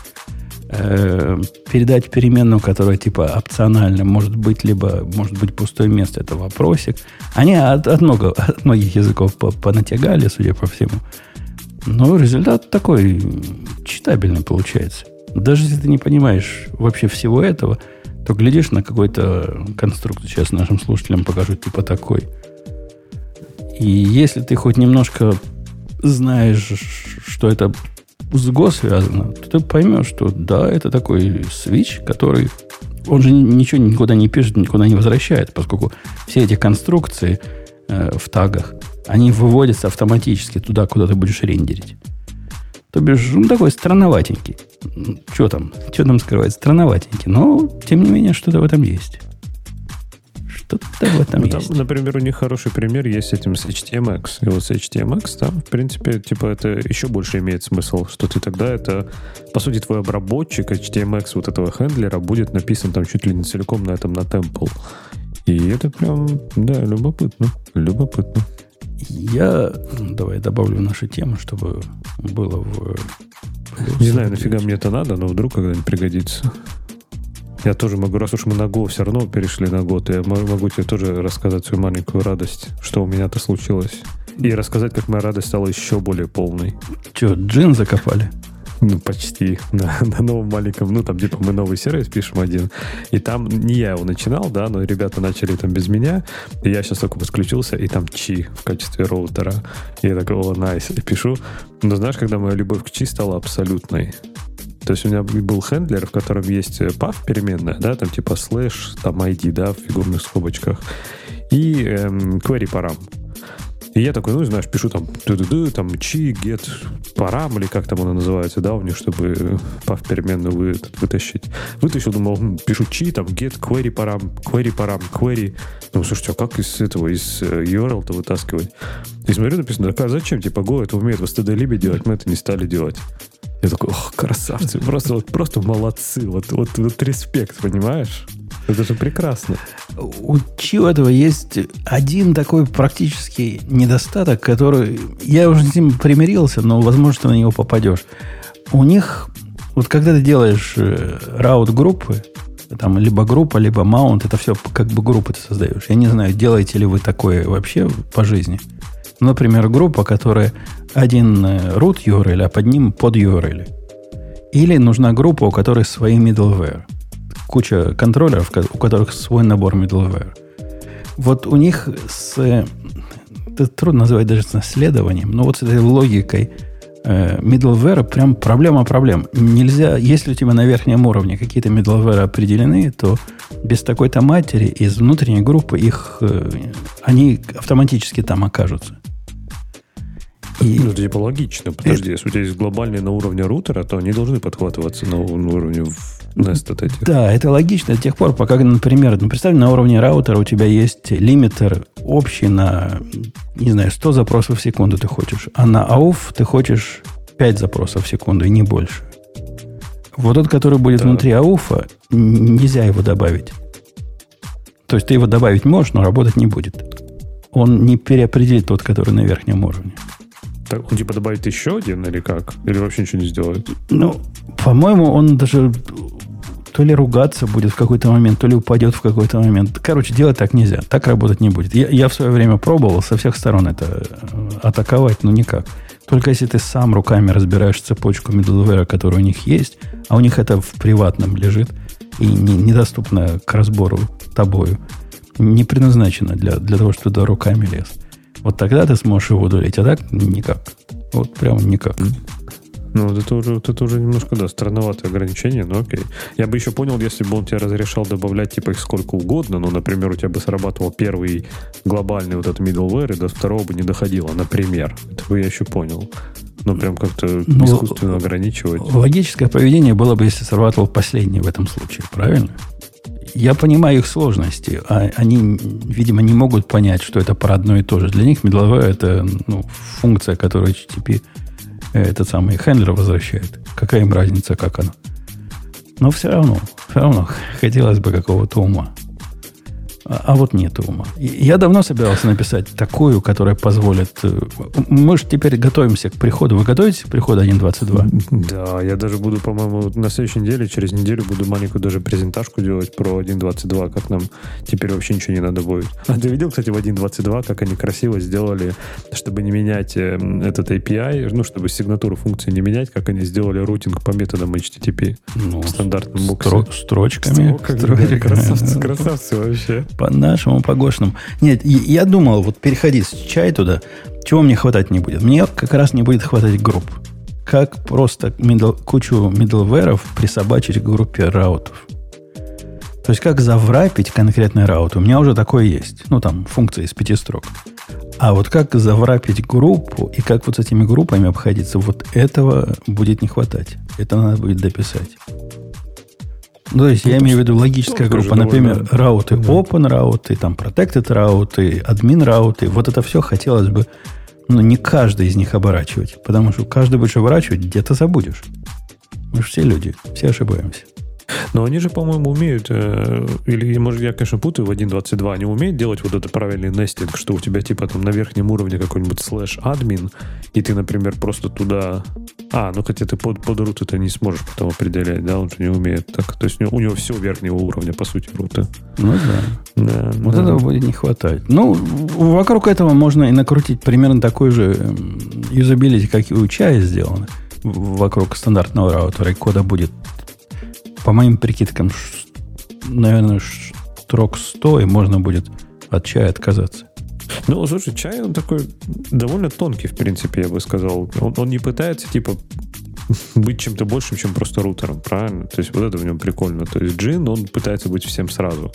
Э, передать переменную, которая типа опциональна, может быть, либо может быть пустое место, это вопросик. Они от, от, много, от многих языков понатягали, судя по всему. Но результат такой читабельный получается. Даже если ты не понимаешь вообще всего этого, то глядишь на какой-то конструкт, сейчас нашим слушателям покажу, типа такой. И если ты хоть немножко знаешь, что это с Go связано, то ты поймешь, что да, это такой свич, который он же ничего никуда не пишет, никуда не возвращает, поскольку все эти конструкции э, в тагах, они выводятся автоматически туда, куда ты будешь рендерить. То бишь, ну, такой странноватенький. Что там? Что там скрывать? Странноватенький. Но, тем не менее, что-то в этом есть. Что-то в этом ну, есть. Там, например, у них хороший пример есть с этим с HTMX. И вот с HTMX там, в принципе, типа это еще больше имеет смысл, что ты тогда это, по сути, твой обработчик HTMX вот этого хендлера будет написан там чуть ли не целиком на этом, на Temple. И это прям, да, любопытно. Любопытно. Я, давай добавлю нашу тему, чтобы было в... Не знаю, нафига мне это надо, но вдруг когда-нибудь пригодится. Я тоже могу, раз уж мы на Go все равно перешли на Go, то я могу тебе тоже рассказать свою маленькую радость, что у меня-то случилось. И рассказать, как моя радость стала еще более полной. Че, джин закопали? Ну, почти. На, на новом маленьком, ну, там, типа, мы новый сервис пишем один. И там не я его начинал, да, но ребята начали там без меня. И я сейчас только подключился, и там chi в качестве роутера. И я такой, о, nice, и пишу. Но знаешь, когда моя любовь к chi стала абсолютной? То есть у меня был handler, в котором есть path переменная, да, там типа слэш, там ID, да, в фигурных скобочках, и эм, query param. И я такой, ну, знаешь, пишу там, -ду, там, chi, get, param, или как там она называется, да, у них, чтобы path переменную вы, вытащить. Вытащил, думал, пишу чи, там, get, query парам, query парам, query. Ну, слушайте, а как из этого, из э, URL-то вытаскивать? И смотрю, написано, так, а зачем, типа, Go это умеет в std делать, мы это не стали делать. Я такой, ох, красавцы, просто, вот, просто молодцы, вот, вот, вот респект, понимаешь? Это же прекрасно. У чего этого есть один такой практический недостаток, который... Я уже с ним примирился, но, возможно, на него попадешь. У них, вот когда ты делаешь э, раут группы, там либо группа, либо маунт, это все как бы группы ты создаешь. Я не знаю, делаете ли вы такое вообще по жизни. Например, группа, которая один э, root URL, а под ним под URL. Или нужна группа, у которой свои middleware куча контроллеров, у которых свой набор middleware. Вот у них с... Это трудно называть даже с наследованием, но вот с этой логикой э, middleware прям проблема проблем. Нельзя, если у тебя на верхнем уровне какие-то middleware определены, то без такой-то матери из внутренней группы их, э, они автоматически там окажутся. И... Ну, это типа логично. Подожди, если у тебя есть глобальные на уровне рутера, то они должны подхватываться на уровне Nest от этих. Да, это логично до тех пор, пока, например, ну, представь, на уровне раутера у тебя есть лимитер общий на, не знаю, 100 запросов в секунду ты хочешь, а на AUF ты хочешь 5 запросов в секунду и не больше. Вот тот, который будет да. внутри ауфа, нельзя его добавить. То есть ты его добавить можешь, но работать не будет. Он не переопределит тот, который на верхнем уровне. Так, он типа добавит еще один или как? Или вообще ничего не сделает? Ну, по-моему, он даже то ли ругаться будет в какой-то момент, то ли упадет в какой-то момент. Короче, делать так нельзя. Так работать не будет. Я, я в свое время пробовал со всех сторон это э, атаковать, но никак. Только если ты сам руками разбираешь цепочку middleware, которая у них есть, а у них это в приватном лежит и не, недоступно к разбору тобою, не предназначено для, для того, чтобы туда руками лез. Вот тогда ты сможешь его удалить, а так никак. Вот прямо никак. Ну, вот это уже, вот это уже немножко, да, странноватое ограничение, но окей. Я бы еще понял, если бы он тебе разрешал добавлять, типа, их сколько угодно, ну, например, у тебя бы срабатывал первый глобальный вот этот middleware, и до второго бы не доходило, например. Это бы я еще понял. Ну, прям как-то ну, искусственно ограничивать. Логическое поведение было бы, если срабатывал последний в этом случае, правильно? Я понимаю их сложности. А они, видимо, не могут понять, что это про одно и то же. Для них middleware это ну, функция, которую HTTP этот самый хендлер возвращает. Какая им разница, как она? Но все равно, все равно хотелось бы какого-то ума. А, а вот нет ума. Я давно собирался написать такую, которая позволит... Э, мы же теперь готовимся к приходу. Вы готовитесь к приходу 1.22? Да, я даже буду, по-моему, на следующей неделе, через неделю буду маленькую даже презентажку делать про 1.22, как нам теперь вообще ничего не надо будет. А ты видел, кстати, в 1.22, как они красиво сделали, чтобы не менять э, этот API, ну, чтобы сигнатуру функции не менять, как они сделали рутинг по методам HTTP ну, в стандартном боксе. Стро- строчками. Строками, строчками. Да, красавцы, красавцы вообще. По нашему, по гошному. Нет, я думал, вот переходить с чай туда, чего мне хватать не будет? Мне как раз не будет хватать групп. Как просто middle, кучу middleware'ов присобачить к группе раутов. То есть, как заврапить конкретный раут. У меня уже такое есть. Ну, там, функция из пяти строк. А вот как заврапить группу и как вот с этими группами обходиться, вот этого будет не хватать. Это надо будет дописать. Ну, то есть ну, я имею в виду логическая группа, например, довольно... рауты да. open рауты, там protected рауты, admin рауты. Вот это все хотелось бы, ну, не каждый из них оборачивать. Потому что каждый будешь оборачивать, где-то забудешь. Мы же все люди, все ошибаемся. Но они же, по-моему, умеют, э, или, может, я, конечно, путаю в 1.22, они умеют делать вот это правильный нестинг, что у тебя, типа, там на верхнем уровне какой-нибудь слэш админ, и ты, например, просто туда... А, ну, хотя ты под, под рут это не сможешь потом определять, да, он же не умеет так. То есть у него, у него все верхнего уровня, по сути, рута. Ну, да. да вот да. этого будет не хватать. Ну, вокруг этого можно и накрутить примерно такой же юзабилити, как и у чая сделано вокруг стандартного раутера, и кода будет по моим прикидкам, наверное, строк 100, и можно будет от чая отказаться. Ну, слушай, чай, он такой довольно тонкий, в принципе, я бы сказал. Он, он не пытается, типа, быть чем-то большим, чем просто рутером, правильно? То есть вот это в нем прикольно. То есть джин, он пытается быть всем сразу.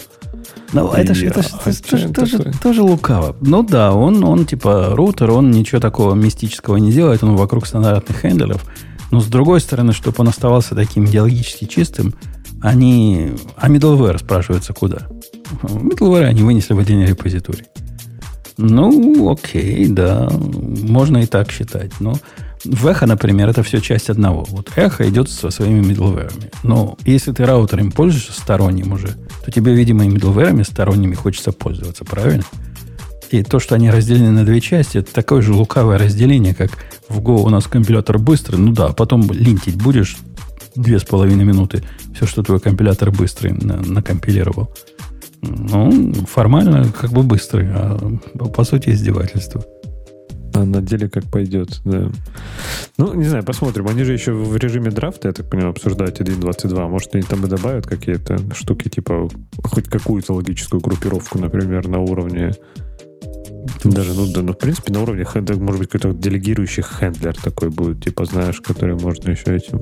Ну, это же это, а, это, тоже, тоже, тоже лукаво. Ну да, он, он типа рутер, он ничего такого мистического не делает, он вокруг стандартных хендлеров. Но с другой стороны, чтобы он оставался таким идеологически чистым, они... А middleware спрашивается куда? Middleware они вынесли в отдельный репозиторий. Ну, окей, да, можно и так считать. Но в эхо, например, это все часть одного. Вот эхо идет со своими middleware. Но если ты раутером пользуешься сторонним уже, то тебе, видимо, и middleware сторонними хочется пользоваться, правильно? И то, что они разделены на две части, это такое же лукавое разделение, как в Go у нас компилятор быстрый. Ну да, потом линтить будешь две с половиной минуты все, что твой компилятор быстрый на, накомпилировал. Ну, формально как бы быстрый, а по сути издевательство. А на деле как пойдет, да. Ну, не знаю, посмотрим. Они же еще в режиме драфта, я так понимаю, обсуждают 1.22. Может, они там и добавят какие-то штуки, типа хоть какую-то логическую группировку, например, на уровне даже, ну да, ну, в принципе, на уровне может быть, какой-то делегирующий хендлер такой будет, типа, знаешь, который можно еще этим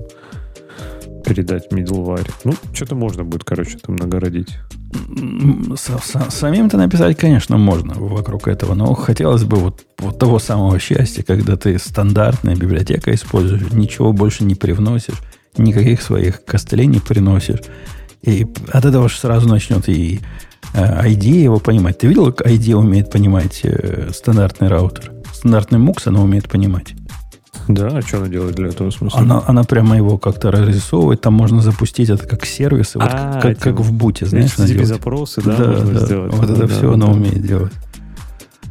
передать middleware. Ну, что-то можно будет, короче, там нагородить. Самим-то написать, конечно, можно вокруг этого, но хотелось бы вот, вот того самого счастья, когда ты стандартная библиотека используешь, ничего больше не привносишь, никаких своих костылей не приносишь. И от этого же сразу начнет и ID э, его понимать. Ты видел, как ID умеет понимать э, стандартный раутер? Стандартный MUX она умеет понимать. Да, а что она делает для этого смысла? Она, она прямо его как-то разрисовывает, там можно запустить это как сервисы, вот а, как, как, в буте, знаешь, запросы, да, да, да. сделать. Вот это да, все да. она умеет делать.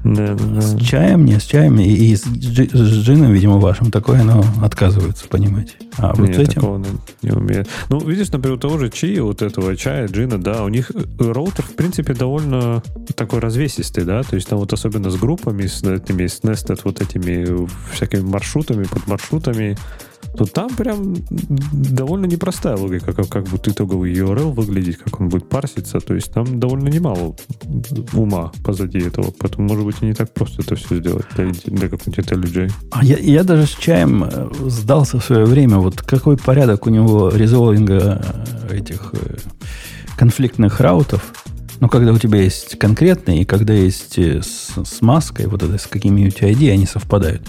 Да, да. С чаем, не с чаем, и, и с, джи, с джином, видимо, вашим, такое оно отказывается понимать. А вот Нет, с этим... такого не умеет. Ну, видишь, например, у того же чаи, вот этого чая, джина, да, у них э, роутер, в принципе, довольно такой развесистый, да, то есть там вот особенно с группами, с этими, с nested вот этими всякими маршрутами, под маршрутами, то там прям довольно непростая логика, как, как будет итоговый URL выглядеть, как он будет парситься. То есть там довольно немало ума позади этого. Поэтому, может быть, и не так просто это все сделать для, для какого-нибудь IntelliJ. А я, я даже с чаем э, сдался в свое время. Вот какой порядок у него резолвинга э, этих э, конфликтных раутов. Ну, когда у тебя есть конкретные, и когда есть с, с маской, вот это с какими-нибудь ID, они совпадают.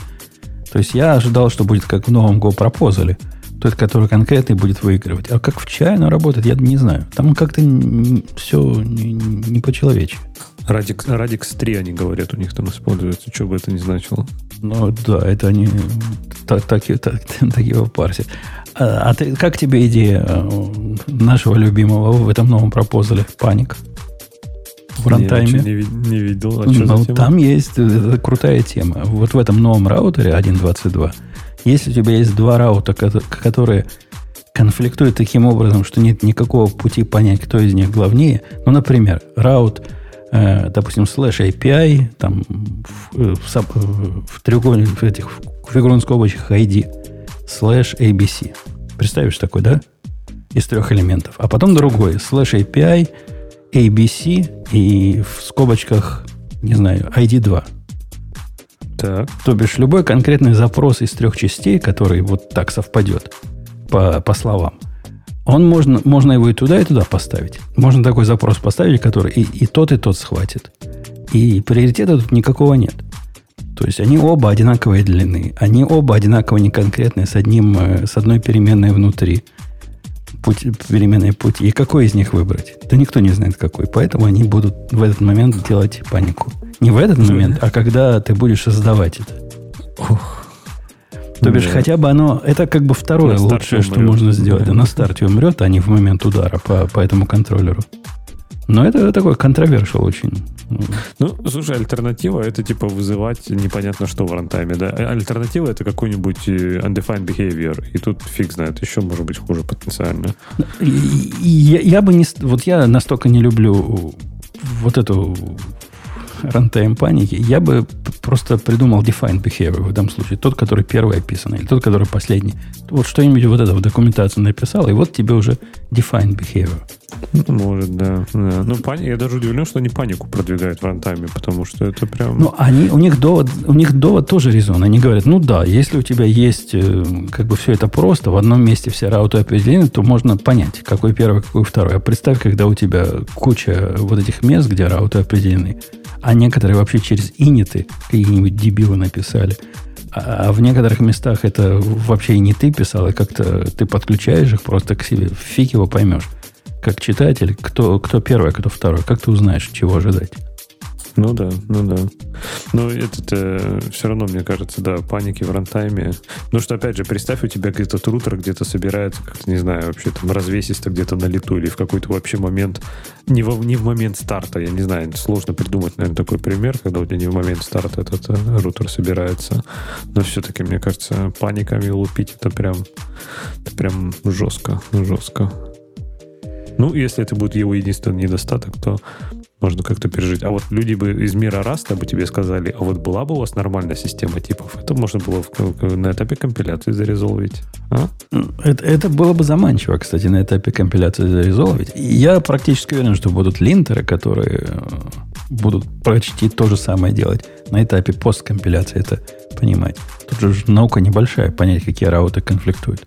То есть я ожидал, что будет как в новом Go Proposal. Тот, который конкретный будет выигрывать. А как в чае оно работает, я не знаю. Там как-то все не, не по-человечески. Radix, Radix 3, они говорят, у них там используется. Что бы это ни значило. Ну, да, это они так, так, так, так его парсят. А, а ты, как тебе идея э, нашего любимого в этом новом пропозале? Паник в рантайме. Не, не видел. А ну, там есть это крутая тема. Вот в этом новом раутере 1.22, если у тебя есть два route а, которые конфликтуют таким образом, что нет никакого пути понять, кто из них главнее. Ну, например, route, э, допустим, слэш API, там в, э, в, в, в треугольниках этих в фигурных скобочках ID, слэш ABC. Представишь такой, да? Из трех элементов. А потом другой, слэш API, ABC и в скобочках, не знаю, ID2. Так. То бишь, любой конкретный запрос из трех частей, который вот так совпадет по, по словам, он можно, можно его и туда, и туда поставить. Можно такой запрос поставить, который и, и тот, и тот схватит. И приоритета тут никакого нет. То есть они оба одинаковой длины. Они оба одинаково неконкретные с, одним, э, с одной переменной внутри путь, переменные пути. И какой из них выбрать? Да никто не знает какой. Поэтому они будут в этот момент делать панику. Не в этот момент, а когда ты будешь создавать это. Ох. То бишь, да. хотя бы оно, это как бы второе лучшее, что можно сделать. Да. На старте умрет, а не в момент удара по, по этому контроллеру. Но это такой контровершил очень. Ну, слушай, альтернатива это типа вызывать непонятно что в рантайме, да? А альтернатива это какой-нибудь э, undefined behavior. И тут фиг знает, еще может быть хуже потенциально. Я, я бы не... Вот я настолько не люблю вот эту рантайм паники, я бы просто придумал defined behavior в этом случае. Тот, который первый описан, или тот, который последний. Вот что-нибудь вот это в документацию написал, и вот тебе уже defined behavior. Может, да. да. Ну, пани... я даже удивлен, что они панику продвигают в рантайме, потому что это прям... Ну, они, у них довод, у них довод тоже резон. Они говорят, ну да, если у тебя есть э, как бы все это просто, в одном месте все рауты определены, то можно понять, какой первый, какой второй. А представь, когда у тебя куча вот этих мест, где рауты определены, а некоторые вообще через иниты какие-нибудь дебилы написали. А, а в некоторых местах это вообще и не ты писал, а как-то ты подключаешь их просто к себе. Фиг его поймешь. Как читатель, кто, кто первый, а кто второй. Как ты узнаешь, чего ожидать? Ну да, ну да. Но это э, все равно, мне кажется, да, паники в рантайме. Ну что, опять же, представь, у тебя где-то рутер где-то собирается, как-то, не знаю, вообще там развесисто где-то на лету или в какой-то вообще момент, не, в не в момент старта, я не знаю, сложно придумать, наверное, такой пример, когда у тебя не в момент старта этот э, рутер собирается. Но все-таки, мне кажется, паниками лупить это прям, это прям жестко, жестко. Ну, если это будет его единственный недостаток, то можно как-то пережить. А вот люди бы из мира раста бы тебе сказали, а вот была бы у вас нормальная система типов, это можно было в, на этапе компиляции зарезолвить. А? Это, это было бы заманчиво, кстати, на этапе компиляции зарезолвить. Я практически уверен, что будут линтеры, которые э, будут почти то же самое делать на этапе посткомпиляции это понимать. Тут же наука небольшая, понять, какие рауты конфликтуют.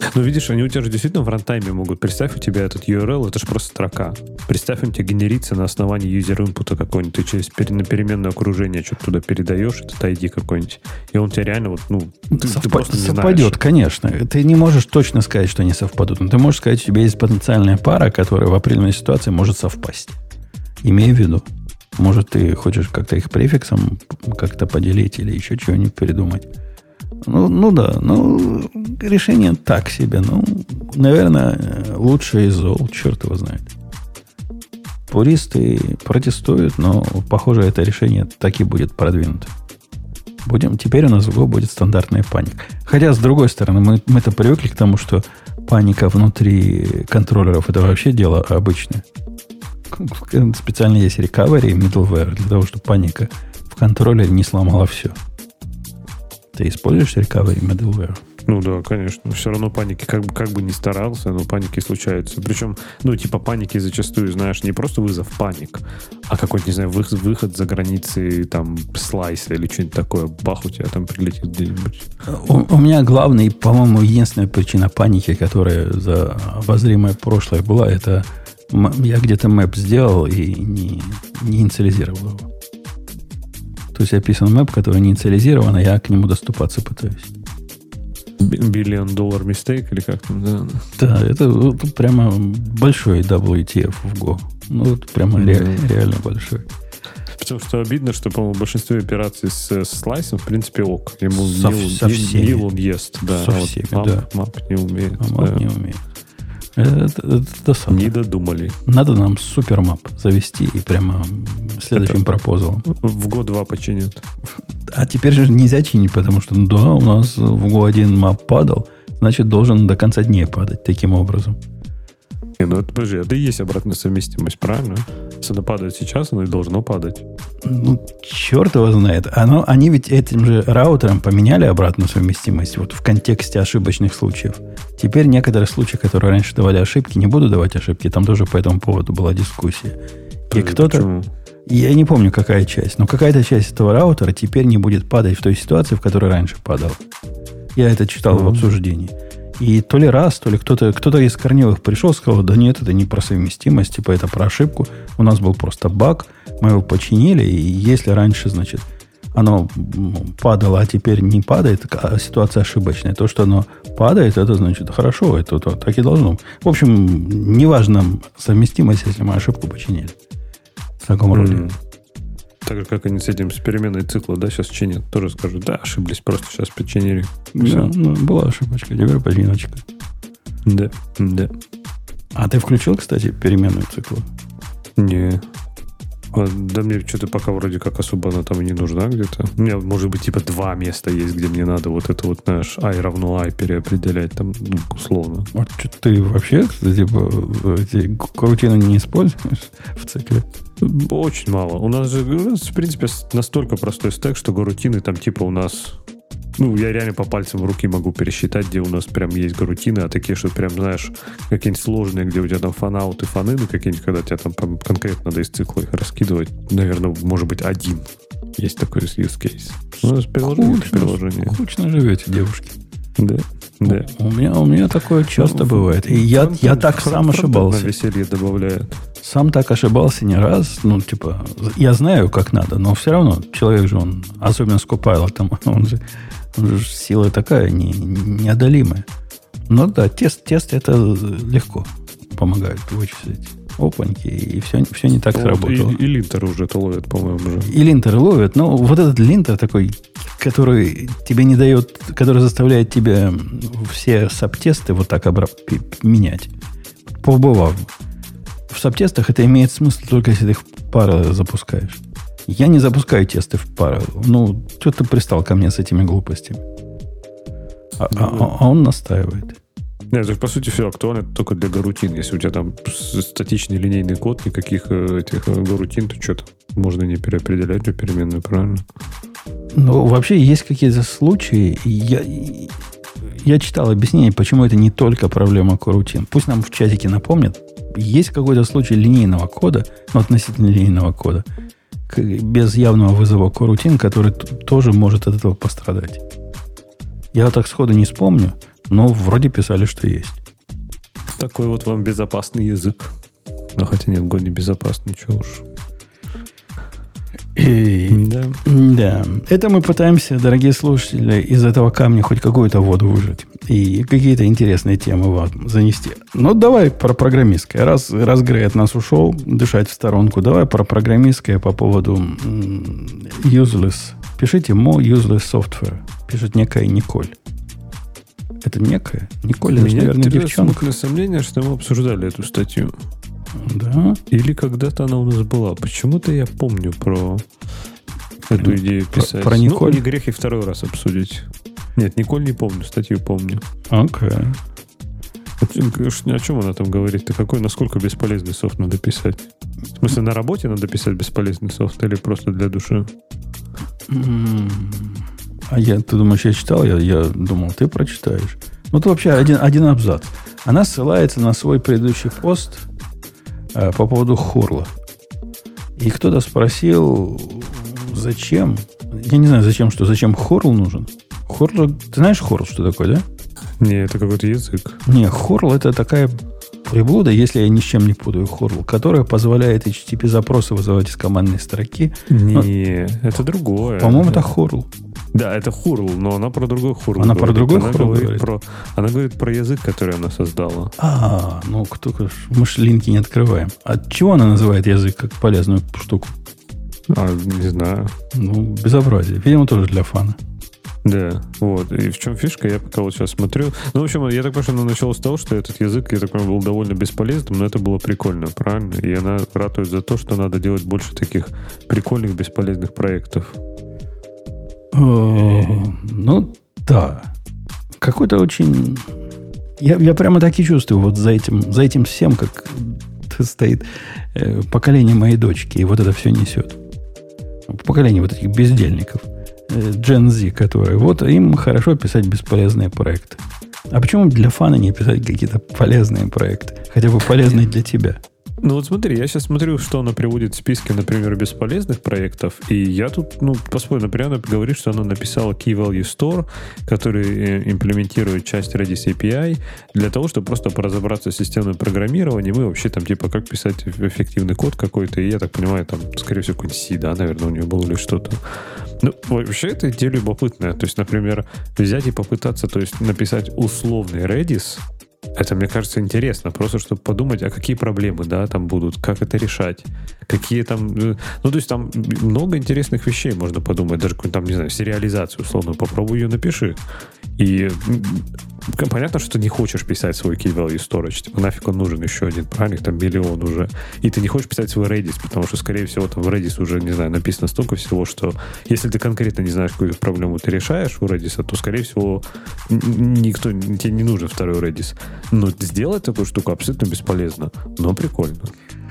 Ну, видишь, они у тебя же действительно в рантайме могут. Представь, у тебя этот URL, это же просто строка. Представь, он тебе генерится на основании юзер-инпута какой-нибудь. Ты через на переменное окружение что-то туда передаешь, этот ID какой-нибудь. И он тебе реально вот, ну, ты, Совпад... ты просто не Совпадет, знаешь. конечно. Ты не можешь точно сказать, что они совпадут. Но ты можешь сказать, у тебя есть потенциальная пара, которая в определенной ситуации может совпасть. Имею в виду. Может, ты хочешь как-то их префиксом как-то поделить или еще чего-нибудь придумать. Ну, ну да, ну, решение так себе. Ну, наверное, лучшее из зол, черт его знает. Пуристы протестуют, но, похоже, это решение так и будет продвинуто. Будем, теперь у нас в Go будет стандартная паника. Хотя, с другой стороны, мы, мы-то привыкли к тому, что паника внутри контроллеров это вообще дело обычное. Специально есть recovery и middleware для того, чтобы паника в контроллере не сломала все. Ты используешь recovery middleware? Ну да, конечно. Все равно паники, как бы, как бы ни старался, но паники случаются. Причем, ну, типа паники зачастую, знаешь, не просто вызов паник, а какой-то, не знаю, выход, выход за границы, там, слайса или что-нибудь такое. Бах, у тебя там прилетит где-нибудь. У, у меня главная, по-моему, единственная причина паники, которая за обозримое прошлое была, это я где-то мэп сделал и не, не инициализировал его. То есть описан мэп, который не инициализирован, а я к нему доступаться пытаюсь. Биллион доллар мистейк или как там, да? Да, это, это прямо большой WTF в Go. Ну, вот прямо mm-hmm. реально большой. Потому что обидно, что, по-моему, в большинстве операций с, с слайсом, в принципе, ок. Ему со, Нил, со всеми. Нил он ест, да. Со а всеми, вот да. Мап не умеет. А мап да. не умеет. Это, это, это Не додумали. Надо нам супермап завести и прямо следующим это пропозалом. В год два починят. А теперь же нельзя чинить, потому что да, у нас в год один мап падал, значит, должен до конца дней падать таким образом. Не, ну это подожди, это и есть обратная совместимость, правильно? Если оно падает сейчас, оно и должно падать. Ну, черт его знает. Оно, они ведь этим же раутером поменяли обратную совместимость вот в контексте ошибочных случаев. Теперь некоторые случаи, которые раньше давали ошибки, не буду давать ошибки. Там тоже по этому поводу была дискуссия. И кто-то... Я не помню, какая часть, но какая-то часть этого раутера теперь не будет падать в той ситуации, в которой раньше падал. Я это читал Мгм. в обсуждении. И то ли раз, то ли кто-то кто из корневых пришел, сказал, да нет, это не про совместимость, типа это про ошибку. У нас был просто баг, мы его починили, и если раньше, значит, оно м, падало, а теперь не падает, а ситуация ошибочная. То, что оно падает, это значит хорошо, это, то- так и должно. В общем, неважно совместимость, если мы ошибку починили. В таком роде. Так же, как они с этим, с переменной цикла, да, сейчас чинят. Тоже скажут, да, ошиблись, просто сейчас починили. Да, Всё. ну, была ошибочка, теперь починочка. Да, да. А ты включил, кстати, переменную цикла? Не. А, Да мне что-то пока вроде как особо она там и не нужна где-то. У меня, может быть, типа два места есть, где мне надо вот это вот, знаешь, i равно i переопределять там, ну, условно. Вот что ты вообще, типа, эти крутины не используешь в цикле? Очень мало. У нас же, у нас, в принципе, настолько простой стек, что гарутины там типа у нас... Ну, я реально по пальцам руки могу пересчитать, где у нас прям есть гарутины, а такие, что прям, знаешь, какие-нибудь сложные, где у тебя там фанауты, фанины какие-нибудь, когда тебе там прям конкретно надо из цикла их раскидывать, наверное, может быть, один. Есть такой use case. У нас приложение, Скучно, приложение. скучно живете, девушки. Да, да. У меня, у меня такое часто бывает. И я, Фронтенд- я так фронт- сам ошибался. Веселье добавляет. Сам так ошибался не раз. Ну, типа, я знаю, как надо, но все равно человек же он, особенно с Copilot, он же, он же сила такая не, неодолимая. Но да, тест, тест это легко помогает вычислить. Опаньки, и все, все не так Вот сработало. И, и линтер уже это ловит, по-моему, уже. И линтер ловит, но вот этот линтер такой, который тебе не дает, который заставляет тебя все сабтесты вот так обра- менять. Побывав. В сабтестах это имеет смысл только если ты их в пару запускаешь. Я не запускаю тесты в пару. Ну, что ты пристал ко мне с этими глупостями? А, а- а он настаивает. Нет, это по сути, все актуально только для гарутин. Если у тебя там статичный линейный код, никаких э, этих э, гарутин, то что-то можно не переопределять эту переменную, правильно? Ну, вообще есть какие-то случаи. Я, я читал объяснение, почему это не только проблема корутин. Пусть нам в чатике напомнят. Есть какой-то случай линейного кода, ну, относительно линейного кода, без явного вызова корутин, который тоже может от этого пострадать. Я так сходу не вспомню, но вроде писали, что есть. Такой вот вам безопасный язык. Ну, хотя нет, год не безопасный, ничего уж. Да. Да, это мы пытаемся, дорогие слушатели, из этого камня хоть какую-то воду выжать и какие-то интересные темы вам занести. Ну, давай про программистское. Раз, раз Грей от нас ушел дышать в сторонку, давай про программистское по поводу useless. Пишите mo useless software. Пишет некая Николь. Это некая? Николь, это, Меня наверное, девчонка. смутное сомнение, что мы обсуждали эту статью. Да. Или когда-то она у нас была. Почему-то я помню про эту идею Про- писать. про Николь? Ну, не грех и второй раз обсудить. Нет, Николь не помню, статью помню. Окей. О чем она там говорит-то? Какой, насколько бесполезный софт надо писать? В смысле, на работе надо писать бесполезный софт или просто для души? А я, ты думаешь, я читал? Я, я думал, ты прочитаешь. Ну, это вообще один, один абзац. Она ссылается на свой предыдущий пост э, по поводу Хурла. И кто-то спросил, зачем? Я не знаю, зачем что, зачем Хорл нужен. Хорл, ты знаешь Хорл, что такое, да? Не, это какой-то язык. Не, Хорл это такая приблуда, если я ни с чем не путаю Хорл, которая позволяет HTTP-запросы вызывать из командной строки. Не, но, это другое. По-моему, это Хорл. Да, это Хурл, но она про другой Хурл. Она говорит. про другой она Хурл говорит, говорит? Про, она говорит про язык, который она создала. А, ну кто мы же линки не открываем. От чего она называет язык как полезную штуку? А, не знаю. Ну, безобразие. Видимо, тоже для фана. Да, вот. И в чем фишка, я пока вот сейчас смотрю. Ну, в общем, я так понимаю, что она начала с того, что этот язык, я так понимаю, был довольно бесполезным, но это было прикольно, правильно? И она ратует за то, что надо делать больше таких прикольных, бесполезных проектов. Ну, да. Какой-то очень... Я, я прямо так и чувствую вот за этим, за этим всем, как стоит э, поколение моей дочки, и вот это все несет. Поколение вот этих бездельников. Э, Gen Z, которые... Вот им хорошо писать бесполезные проекты. А почему для фана не писать какие-то полезные проекты? Хотя бы полезные для тебя. Ну вот смотри, я сейчас смотрю, что она приводит в списке, например, бесполезных проектов, и я тут, ну, посмотрим, например, она говорит, что она написала Key Value Store, который э, имплементирует часть Redis API для того, чтобы просто поразобраться с системным программированием и вообще там, типа, как писать эффективный код какой-то, и я так понимаю, там, скорее всего, какой-нибудь C, да, наверное, у нее было или что-то. Ну, вообще, это идея любопытная. То есть, например, взять и попытаться, то есть, написать условный Redis, это, мне кажется, интересно, просто чтобы подумать, а какие проблемы, да, там будут, как это решать, какие там... Э, ну, то есть там много интересных вещей можно подумать, даже какую-то там, не знаю, сериализацию условно, попробуй ее напиши. И понятно, что ты не хочешь писать свой key value storage, типа нафиг он нужен еще один, правильно, их там миллион уже. И ты не хочешь писать свой Redis, потому что, скорее всего, там в Redis уже, не знаю, написано столько всего, что если ты конкретно не знаешь, какую проблему ты решаешь у Redis, то, скорее всего, никто, тебе не нужен второй Redis. Но сделать такую штуку абсолютно бесполезно, но прикольно.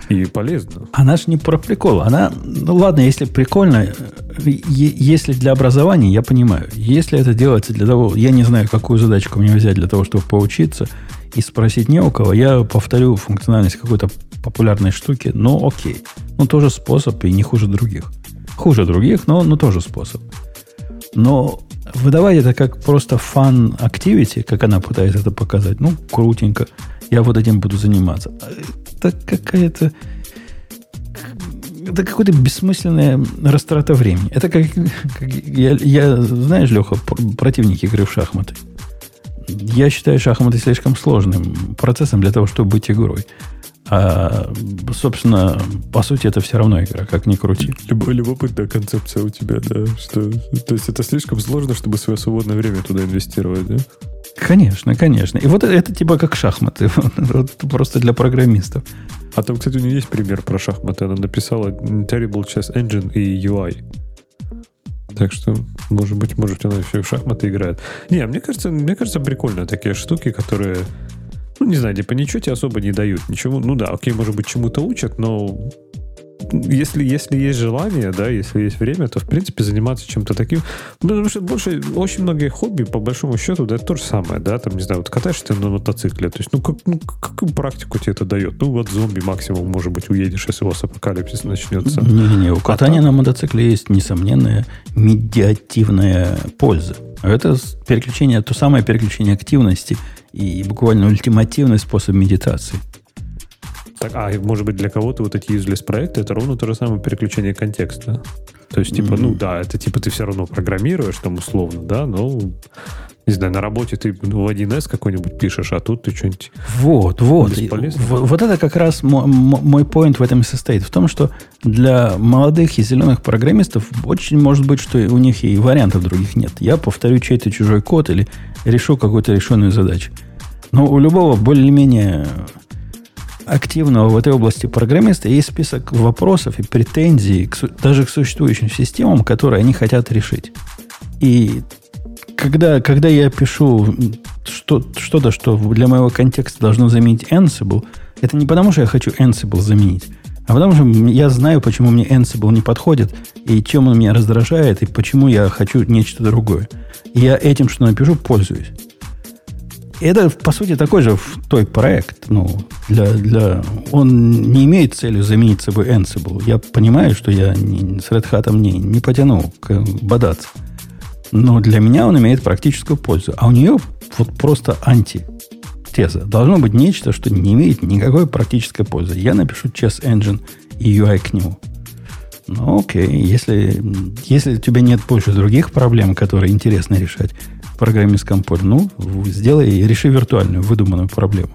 И полезно. Она же не про прикол. Она, ну ладно, если прикольно, если для образования, я понимаю. Если это делается для того, я не знаю, какую задачку мне взять для того, чтобы поучиться и спросить не у кого, я повторю функциональность какой-то популярной штуки, но окей. Ну, тоже способ и не хуже других. Хуже других, но, но тоже способ. Но выдавать это как просто фан activity, как она пытается это показать, ну, крутенько. Я вот этим буду заниматься это какая-то это какое-то бессмысленная растрата времени. Это как, как я, я, знаешь, Леха, противник игры в шахматы. Я считаю шахматы слишком сложным процессом для того, чтобы быть игрой. А, собственно, по сути, это все равно игра, как ни крути. Любо, любопытная концепция у тебя, да. Что, то есть это слишком сложно, чтобы свое свободное время туда инвестировать, да? Конечно, конечно. И вот это, это типа как шахматы. просто для программистов. А там, кстати, у нее есть пример про шахматы. Она написала Terrible Chess Engine и UI. Так что, может быть, может, она еще в шахматы играет. Не, мне кажется, мне кажется, прикольно такие штуки, которые, ну, не знаю, типа ничего тебе особо не дают. Ничего, ну да, окей, может быть, чему-то учат, но если, если есть желание, да, если есть время, то, в принципе, заниматься чем-то таким. Ну, потому что больше, очень многие хобби, по большому счету, да, это то же самое, да, там, не знаю, вот катаешься ты на мотоцикле, то есть, ну, как, ну, какую практику тебе это дает? Ну, вот зомби максимум, может быть, уедешь, если у вас апокалипсис начнется. Не-не-не, у а катания а на мотоцикле есть несомненная медиативная польза. Это переключение, то самое переключение активности и буквально ультимативный способ медитации. Так, а может быть для кого-то вот эти useless проекты это ровно то же самое переключение контекста. То есть, типа, mm-hmm. ну да, это типа ты все равно программируешь там условно, да, но не знаю, на работе ты в 1С какой-нибудь пишешь, а тут ты что-нибудь Вот, вот. Вот, вот это как раз мой point в этом и состоит. В том, что для молодых и зеленых программистов очень может быть, что у них и вариантов других нет. Я повторю чей-то чужой код или решу какую-то решенную задачу. Но у любого более-менее активного в этой области программиста есть список вопросов и претензий к, даже к существующим системам, которые они хотят решить. И когда, когда я пишу что, что-то, что для моего контекста должно заменить Ansible, это не потому, что я хочу Ansible заменить, А потому что я знаю, почему мне Ansible не подходит, и чем он меня раздражает, и почему я хочу нечто другое. И я этим, что напишу, пользуюсь. Это, по сути, такой же той проект. Ну, для, для... Он не имеет цели заменить собой Ansible. Я понимаю, что я не, с Red Hat не, не потяну к, бодаться. Но для меня он имеет практическую пользу. А у нее вот просто анти теза. Должно быть нечто, что не имеет никакой практической пользы. Я напишу Chess Engine и UI к нему. Ну, окей. Если, если у тебя нет больше других проблем, которые интересно решать программистском поле, ну, сделай и реши виртуальную, выдуманную проблему.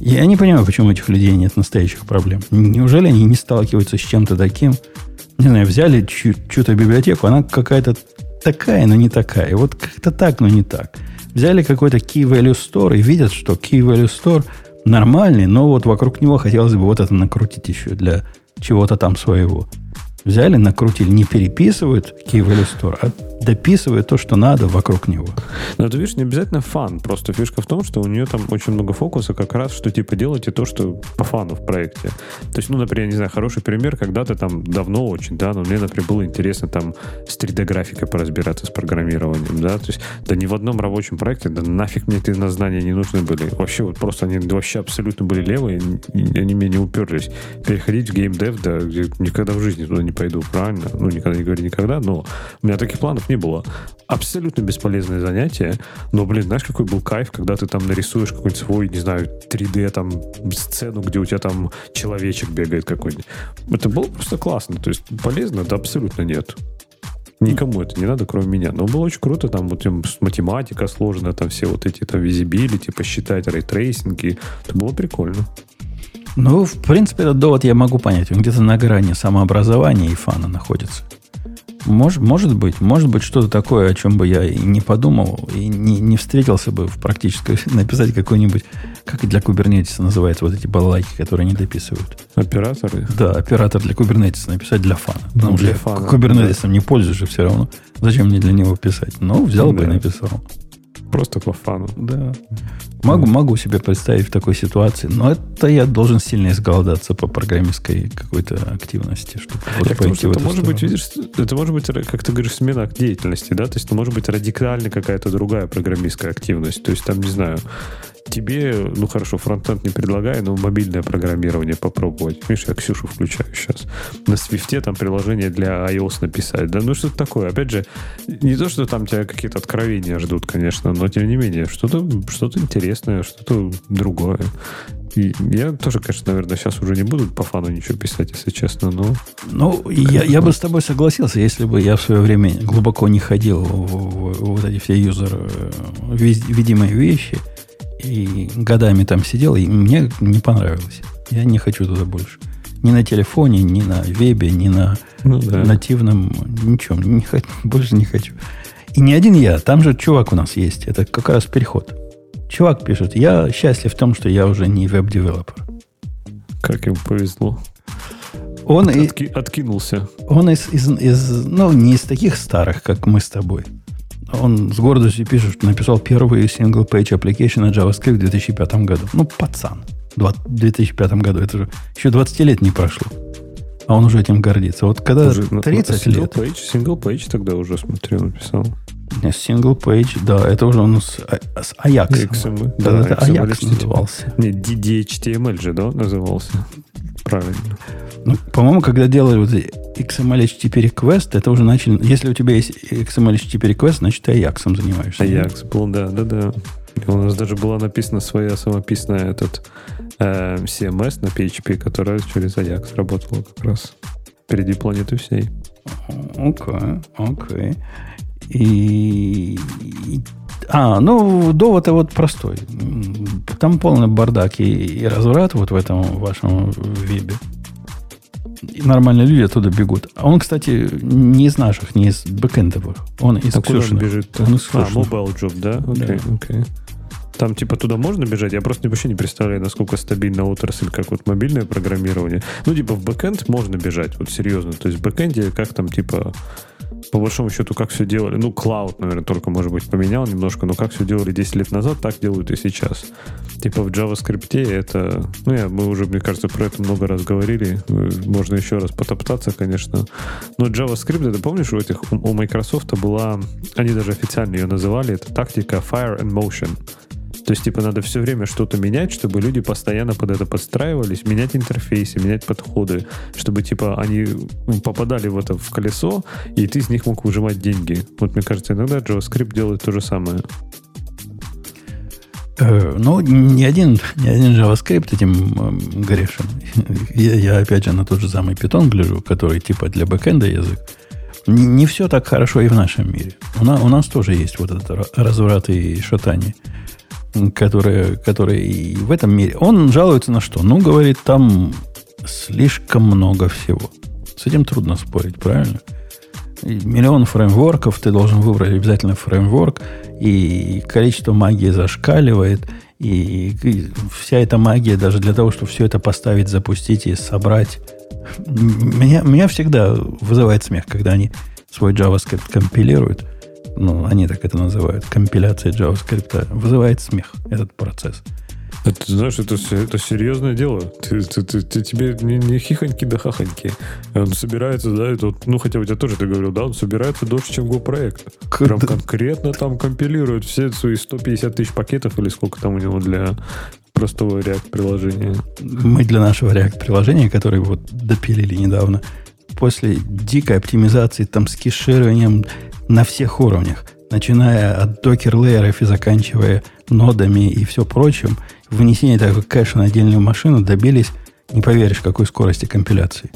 Я не понимаю, почему у этих людей нет настоящих проблем. Неужели они не сталкиваются с чем-то таким? Не знаю, взяли чью-то библиотеку, она какая-то такая, но не такая. Вот как-то так, но не так. Взяли какой-то Key Value Store и видят, что Key Value Store нормальный, но вот вокруг него хотелось бы вот это накрутить еще для чего-то там своего. Взяли, накрутили, не переписывают Value Store, а дописывает то, что надо вокруг него. Но это, видишь, не обязательно фан. Просто фишка в том, что у нее там очень много фокуса как раз, что типа делайте то, что по фану в проекте. То есть, ну, например, не знаю, хороший пример, когда-то там давно очень, да, но мне, например, было интересно там с 3D-графикой поразбираться с программированием, да, то есть, да ни в одном рабочем проекте, да нафиг мне эти знания не нужны были. Вообще, вот просто они вообще абсолютно были левые, они мне не уперлись. Переходить в геймдев, да, никогда в жизни туда не пойду, правильно? Ну, никогда не говори никогда, но у меня таких планов не было. Абсолютно бесполезное занятие, но, блин, знаешь, какой был кайф, когда ты там нарисуешь какой-нибудь свой, не знаю, 3D там сцену, где у тебя там человечек бегает какой-нибудь. Это было просто классно. То есть полезно? Да абсолютно нет. Никому это не надо, кроме меня. Но было очень круто, там вот математика сложная, там все вот эти там visibility, посчитать ray tracing и. Это было прикольно. Ну, в принципе, этот довод я могу понять. Он где-то на грани самообразования и fun а находится. Может, может быть, может быть что-то такое, о чем бы я и не подумал, и не, не встретился бы в практической, написать какой-нибудь, как для кубернетиса называется, вот эти балалайки, которые они дописывают. Операторы? Да, оператор для кубернетиса написать для фана. Ну, Потому для что фана, кубернетисом да. не пользуюсь же все равно. Зачем мне для него писать? Ну, взял да. бы и написал. Просто по фану. Да. Могу, могу себе представить в такой ситуации, но это я должен сильно изголодаться по программистской какой-то активности, чтобы вот я пойти в это может быть, видишь, это может быть, как ты говоришь, смена деятельности, да, то есть это может быть радикально какая-то другая программистская активность, то есть там, не знаю, тебе, ну хорошо, фронтенд не предлагаю, но мобильное программирование попробовать. Видишь, я Ксюшу включаю сейчас. На Свифте там приложение для iOS написать. Да, ну что-то такое. Опять же, не то, что там тебя какие-то откровения ждут, конечно, но тем не менее, что-то что интересное, что-то другое. И я тоже, конечно, наверное, сейчас уже не буду по фану ничего писать, если честно, но... Ну, я, я бы с тобой согласился, если бы я в свое время глубоко не ходил в, в, в вот эти все юзер э, видимые вещи – и годами там сидел, и мне не понравилось. Я не хочу туда больше. Ни на телефоне, ни на вебе, ни на ну, да. нативном, ничем. Не, больше не хочу. И не один я, там же чувак у нас есть. Это как раз переход. Чувак пишет, я счастлив в том, что я уже не web-developer. Как ему повезло. Он От, и, откинулся. Он из, из, из, ну, не из таких старых, как мы с тобой. Он с гордостью пишет, что написал первый single-page application на JavaScript в 2005 году. Ну, пацан. В 2005 году. Это же еще 20 лет не прошло. А он уже этим гордится. Вот когда уже, 30 single лет... Page, single page тогда уже, смотрю, написал. Не, single page, да, это уже он с, с Ajax. XML, да, да, это Ajax назывался. Не, DHTML же, да, назывался? Правильно. Ну, по-моему, когда делали вот XML HTTP request, это уже начали... Если у тебя есть XML HTTP request, значит, ты Ajax занимаешься. Ajax был, да, да, да. У нас даже была написана своя самописная этот э, CMS на PHP, которая через Ajax работала как раз впереди планеты всей. Окей, okay, окей. Okay. И, и... А, ну, довод вот простой. Там полный бардак и, и разврат вот в этом вашем вебе. И нормальные люди оттуда бегут. А он, кстати, не из наших, не из бэкэндовых. Он из а Ксюшиных. бежит? Он из А, Mobile Job, да? Окей, okay, да. Okay. Там типа туда можно бежать? Я просто вообще не представляю, насколько стабильна отрасль, как вот мобильное программирование. Ну, типа в бэкэнд можно бежать, вот серьезно. То есть в бэкэнде как там типа по большому счету, как все делали. Ну, Cloud, наверное, только, может быть, поменял немножко, но как все делали 10 лет назад, так делают и сейчас. Типа в JavaScript это... Ну, я, мы уже, мне кажется, про это много раз говорили. Можно еще раз потоптаться, конечно. Но JavaScript, ты помнишь, у этих у Microsoft была... Они даже официально ее называли, это тактика Fire and Motion. То есть, типа, надо все время что-то менять, чтобы люди постоянно под это подстраивались, менять интерфейсы, менять подходы, чтобы, типа, они попадали в это в колесо, и ты из них мог выжимать деньги. Вот, мне кажется, иногда JavaScript делает то же самое. Э, ну, не один, не один JavaScript этим э, грешен. Я, я, опять же, на тот же самый Python гляжу, который типа для бэкэнда язык. Не, все так хорошо и в нашем мире. У, на, у нас тоже есть вот этот разврат и шатание которые, которые в этом мире. Он жалуется на что? Ну, говорит, там слишком много всего. С этим трудно спорить, правильно? Миллион фреймворков, ты должен выбрать обязательно фреймворк, и количество магии зашкаливает, и вся эта магия даже для того, чтобы все это поставить, запустить и собрать. Меня, меня всегда вызывает смех, когда они свой JavaScript компилируют – ну, они так это называют, компиляция JavaScript, вызывает смех этот процесс. Это, знаешь, это, это серьезное дело. Ты, ты, ты, ты тебе не, не хихоньки да хахоньки. Он собирается, да, это, ну, хотя у тебя тоже ты говорил, да, он собирается дольше, чем Go-проект. Прям конкретно там компилирует все свои 150 тысяч пакетов или сколько там у него для простого React-приложения. Мы для нашего React-приложения, которое вот допилили недавно, после дикой оптимизации там с кешированием на всех уровнях, начиная от докер-лейеров и заканчивая нодами и все прочим, внесение такой кэша на отдельную машину добились, не поверишь, какой скорости компиляции.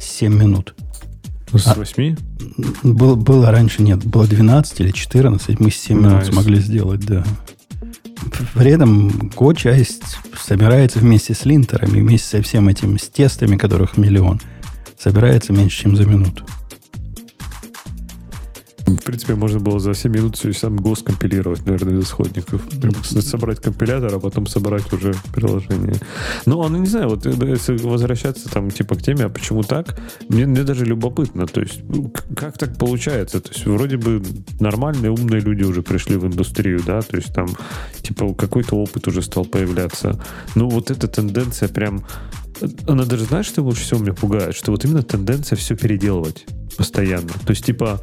7 минут. С 8? А, было, было раньше, нет, было 12 или 14, мы с 7 nice. минут смогли сделать, да. При этом Go-часть собирается вместе с линтерами, вместе со всем этим, с тестами, которых миллион, собирается меньше, чем за минуту. В принципе, можно было за 7 минут все сам ГОС компилировать, наверное, из исходников. Прям собрать компилятор, а потом собрать уже приложение. Ну, ну, не знаю, вот э, если возвращаться там типа к теме, а почему так, мне, мне даже любопытно. То есть, ну, как так получается? То есть, вроде бы нормальные, умные люди уже пришли в индустрию, да, то есть там типа какой-то опыт уже стал появляться. Ну, вот эта тенденция прям она даже, знаешь, что больше всего меня пугает? Что вот именно тенденция все переделывать постоянно. То есть, типа,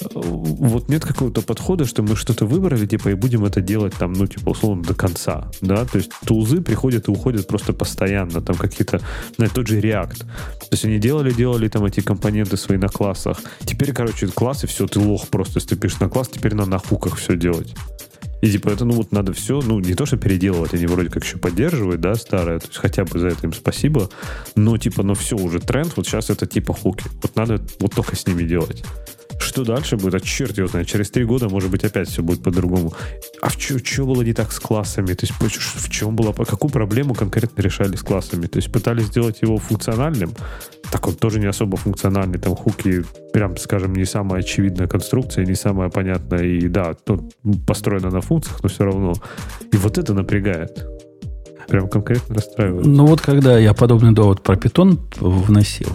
вот нет какого-то подхода, что мы что-то выбрали, типа, и будем это делать там, ну, типа, условно, до конца, да, то есть тулзы приходят и уходят просто постоянно, там какие-то, ну, тот же React, то есть они делали, делали там эти компоненты свои на классах, теперь, короче, классы, все, ты лох просто, если ты пишешь на класс, теперь надо на хуках все делать. И типа это, ну вот надо все, ну не то, что переделывать, они вроде как еще поддерживают, да, старое, то есть хотя бы за это им спасибо, но типа, ну все, уже тренд, вот сейчас это типа хуки. Вот надо вот только с ними делать. Что дальше будет? А черт его знает. Через три года, может быть, опять все будет по-другому. А что было не так с классами? То есть в чем была... Какую проблему конкретно решали с классами? То есть пытались сделать его функциональным? Так он тоже не особо функциональный. Там хуки, прям, скажем, не самая очевидная конструкция, не самая понятная. И да, тут построена на функциях, но все равно. И вот это напрягает прям конкретно расстраивает. Ну вот когда я подобный довод про питон вносил,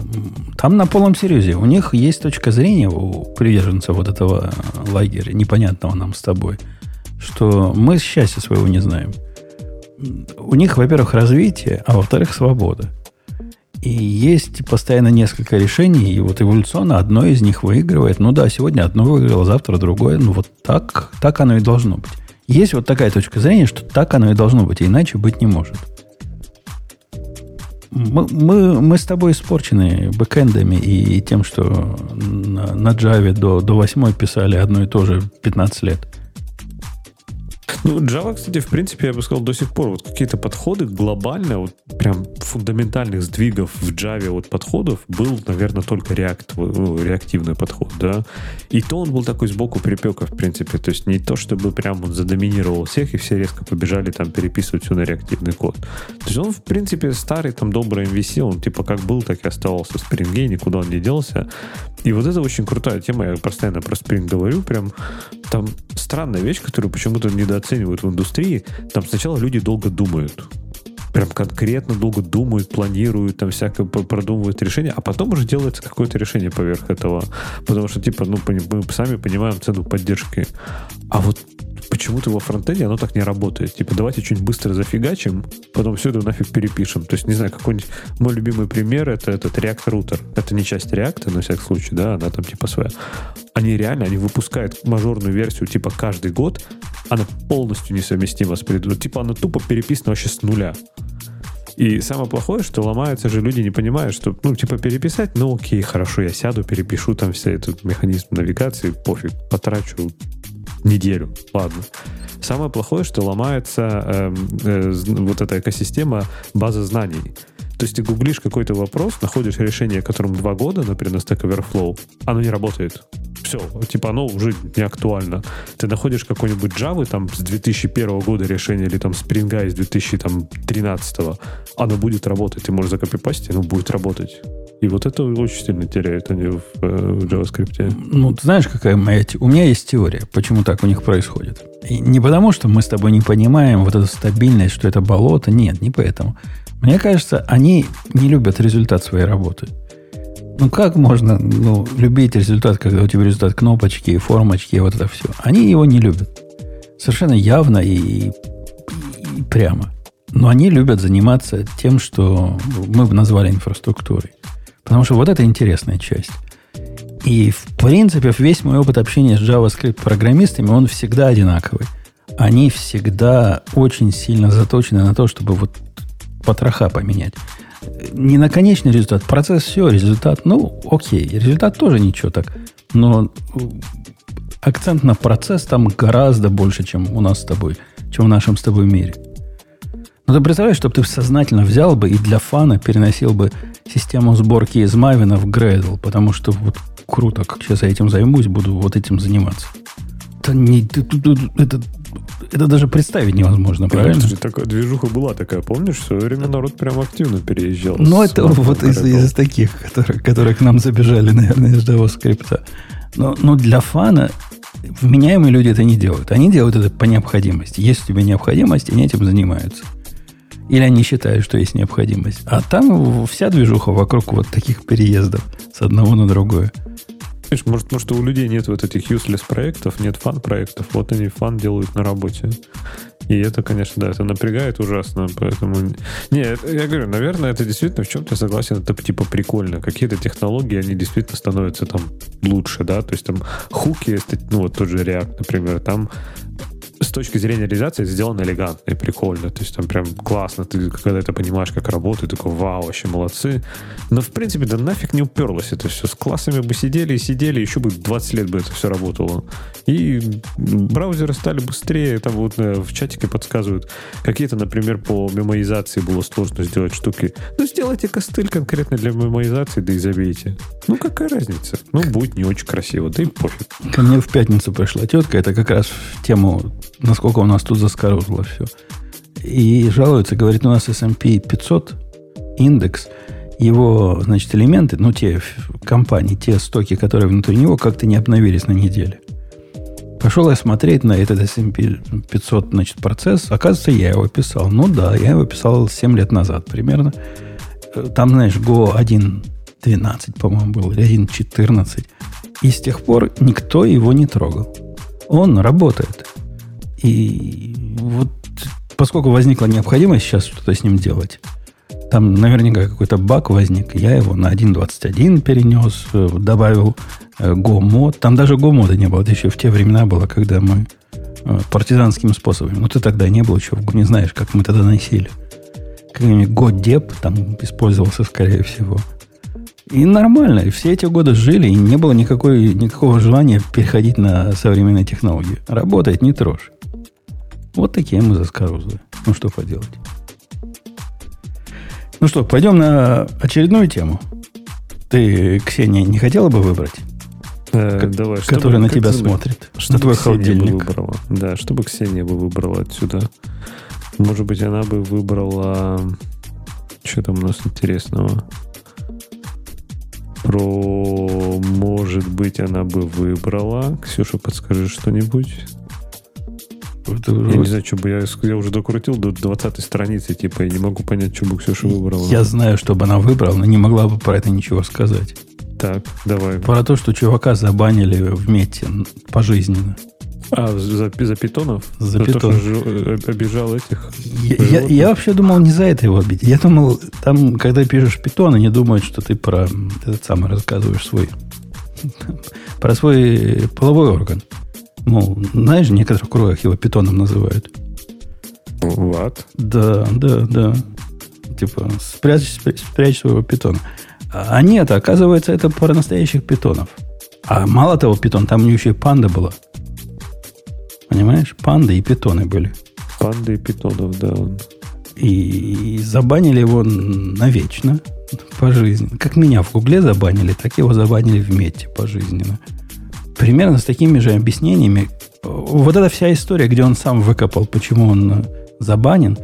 там на полном серьезе у них есть точка зрения у приверженцев вот этого лагеря, непонятного нам с тобой, что мы счастья своего не знаем. У них, во-первых, развитие, а во-вторых, свобода. И есть постоянно несколько решений, и вот эволюционно одно из них выигрывает. Ну да, сегодня одно выиграло, завтра другое. Ну вот так, так оно и должно быть. Есть вот такая точка зрения, что так оно и должно быть, иначе быть не может. Мы, мы, мы с тобой испорчены бэкэндами и тем, что на, на Java до, до 8 писали одно и то же 15 лет. Ну, Java, кстати, в принципе, я бы сказал, до сих пор вот какие-то подходы глобально, вот прям фундаментальных сдвигов в Java вот подходов был, наверное, только React, ну, реактивный подход, да. И то он был такой сбоку припека, в принципе. То есть не то, чтобы прям он задоминировал всех, и все резко побежали там переписывать все на реактивный код. То есть он, в принципе, старый, там, добрый MVC, он типа как был, так и оставался в Spring, никуда он не делся. И вот это очень крутая тема, я постоянно про Spring говорю, прям там странная вещь, которую почему-то недооценивают в индустрии. Там сначала люди долго думают. Прям конкретно долго думают, планируют, там всякое продумывают решение, а потом уже делается какое-то решение поверх этого. Потому что, типа, ну, мы сами понимаем цену поддержки. А вот почему-то во фронтенде оно так не работает. Типа, давайте что-нибудь быстро зафигачим, потом все это нафиг перепишем. То есть, не знаю, какой-нибудь мой любимый пример это этот React Router. Это не часть React, на всякий случай, да, она там типа своя. Они реально, они выпускают мажорную версию типа каждый год, она полностью несовместима с предыдущей. Типа она тупо переписана вообще с нуля. И самое плохое, что ломаются же люди, не понимают, что, ну, типа, переписать, ну, окей, хорошо, я сяду, перепишу там все этот механизм навигации, пофиг, потрачу неделю. Ладно. Самое плохое, что ломается э, э, вот эта экосистема базы знаний. То есть ты гуглишь какой-то вопрос, находишь решение, которому два года, например, на Stack Overflow, оно не работает. Все, типа оно уже не актуально. Ты находишь какой-нибудь Java там с 2001 года решение или там Spring из 2013, оно будет работать. Ты можешь закопипастить, оно будет работать. И вот это очень сильно теряют они в, э, в JavaScript. Ну, ты знаешь, какая моя... У меня есть теория, почему так у них происходит. И не потому, что мы с тобой не понимаем вот эту стабильность, что это болото. Нет, не поэтому. Мне кажется, они не любят результат своей работы. Ну, как можно ну, любить результат, когда у тебя результат кнопочки, формочки и вот это все? Они его не любят. Совершенно явно и, и, и прямо. Но они любят заниматься тем, что мы бы назвали инфраструктурой. Потому что вот это интересная часть. И, в принципе, весь мой опыт общения с JavaScript-программистами, он всегда одинаковый. Они всегда очень сильно заточены на то, чтобы вот потроха поменять. Не на конечный результат. Процесс все, результат, ну, окей. Результат тоже ничего так. Но акцент на процесс там гораздо больше, чем у нас с тобой, чем в нашем с тобой мире. Но ты представляешь, чтобы ты сознательно взял бы и для фана переносил бы систему сборки из Мавина в Gradle, потому что вот круто, как сейчас я этим займусь, буду вот этим заниматься. Это, не, это, это даже представить невозможно, правильно? Это же такая движуха была такая, помнишь, в свое время народ прям активно переезжал. Ну, это вот из, из таких, которые, которые к нам забежали, наверное, из JavaScript. Но, но для фана вменяемые люди это не делают. Они делают это по необходимости. Есть у тебя необходимость, они этим занимаются. Или они считают, что есть необходимость. А там вся движуха вокруг вот таких переездов с одного на другое. Видишь, может, может, у людей нет вот этих useless проектов, нет фан-проектов, вот они фан делают на работе. И это, конечно, да, это напрягает ужасно, поэтому... Не, я говорю, наверное, это действительно в чем-то согласен, это типа прикольно. Какие-то технологии, они действительно становятся там лучше, да, то есть там хуки, ну вот тот же React, например, там с точки зрения реализации сделано элегантно и прикольно. То есть там прям классно. Ты когда это понимаешь, как работает, такой, вау, вообще молодцы. Но в принципе, да нафиг не уперлось это все. С классами бы сидели и сидели, еще бы 20 лет бы это все работало. И браузеры стали быстрее. Там вот э, в чатике подсказывают. Какие-то, например, по мемоизации было сложно сделать штуки. Ну, сделайте костыль конкретно для мемоизации, да и забейте. Ну, какая разница? Ну, будет не очень красиво, да и пофиг. Ко мне в пятницу пришла тетка, это как раз в тему насколько у нас тут заскорузло все. И жалуется, говорит, у нас S&P 500 индекс, его, значит, элементы, ну, те компании, те стоки, которые внутри него, как-то не обновились на неделе. Пошел я смотреть на этот S&P 500, значит, процесс. Оказывается, я его писал. Ну да, я его писал 7 лет назад примерно. Там, знаешь, Go 1.12, по-моему, был, или 1.14. И с тех пор никто его не трогал. Он работает. И вот поскольку возникла необходимость сейчас что-то с ним делать, там наверняка какой-то баг возник. Я его на 1.21 перенес, э, добавил э, Go-мод. Там даже Go-мода не было. Это еще в те времена было, когда мы э, партизанскими способами. Ну, ты тогда не был еще не знаешь, как мы тогда носили. Как-нибудь Go-деп там использовался, скорее всего. И нормально. И все эти годы жили, и не было никакой, никакого желания переходить на современные технологии. Работает, не трожь. Вот такие мы заскорузлые. Ну, что поделать. Ну что, пойдем на очередную тему. Ты, Ксения, не хотела бы выбрать? Э, давай, который на тебя смотрит. Что твой холодильник. Выбрала. Да, чтобы Ксения бы выбрала отсюда. Может быть, она бы выбрала... Что там у нас интересного? Про... Может быть, она бы выбрала... Ксюша, подскажи что-нибудь. Это я не знаю, что бы я, я уже докрутил до 20 страницы, типа, и не могу понять, что бы Ксюша выбрала. Я знаю, что бы она выбрала, но не могла бы про это ничего сказать. Так, давай. Про то, что чувака забанили в мете пожизненно. А, за, за питонов? За, за питонов. То, что э, обижал этих? Я, я, я вообще думал не за это его обидеть. Я думал, там, когда пишешь питон, они думают, что ты про этот самый рассказываешь свой про свой половой орган. Ну, знаешь, в некоторых кругах его питоном называют. What? Да, да, да. Типа, спрячь, спрячь, своего питона. А нет, оказывается, это про настоящих питонов. А мало того, питон, там у него еще и панда была. Понимаешь? Панды и питоны были. Панды и питонов, да. И, и забанили его навечно, пожизненно. Как меня в Гугле забанили, так его забанили в Мете пожизненно. Примерно с такими же объяснениями. Вот эта вся история, где он сам выкопал, почему он забанен,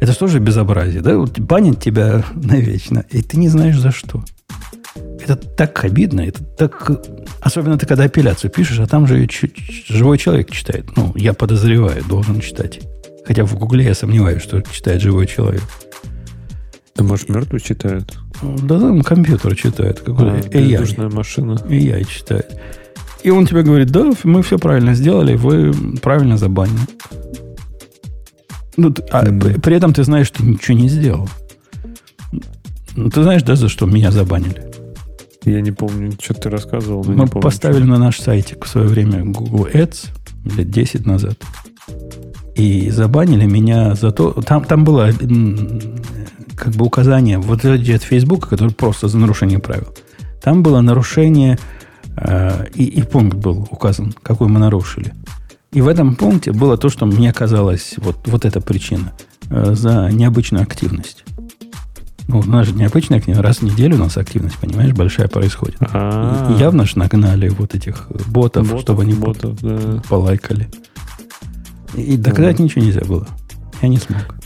это что же безобразие, да? Вот банят тебя навечно, и ты не знаешь за что. Это так обидно, это так... Особенно ты когда апелляцию пишешь, а там же живой человек читает. Ну, я подозреваю, должен читать. Хотя в Гугле я сомневаюсь, что читает живой человек. Да, может, мертвый читает? Да там компьютер читает. Какой-то а, AI. машина. AI читает. И он тебе говорит, да, мы все правильно сделали, вы правильно забанены. Ну, а mm-hmm. при, этом ты знаешь, что ничего не сделал. Ну, ты знаешь, да, за что меня забанили? Я не помню, что ты рассказывал. Мы помню, поставили что. на наш сайтик в свое время Google Ads лет 10 назад. И забанили меня за то... Там, там было как бы указание вот от Facebook, который просто за нарушение правил. Там было нарушение Э, и, и пункт был указан, какой мы нарушили. И в этом пункте было то, что мне казалось, вот, вот эта причина, э, за необычную активность. Ну, у нас же необычная активность. Раз в неделю у нас активность, понимаешь, большая происходит. А-а-а. И явно ж нагнали вот этих ботов, ботов чтобы они ботов, да. полайкали. И, и доказать ничего нельзя было. Я не смог.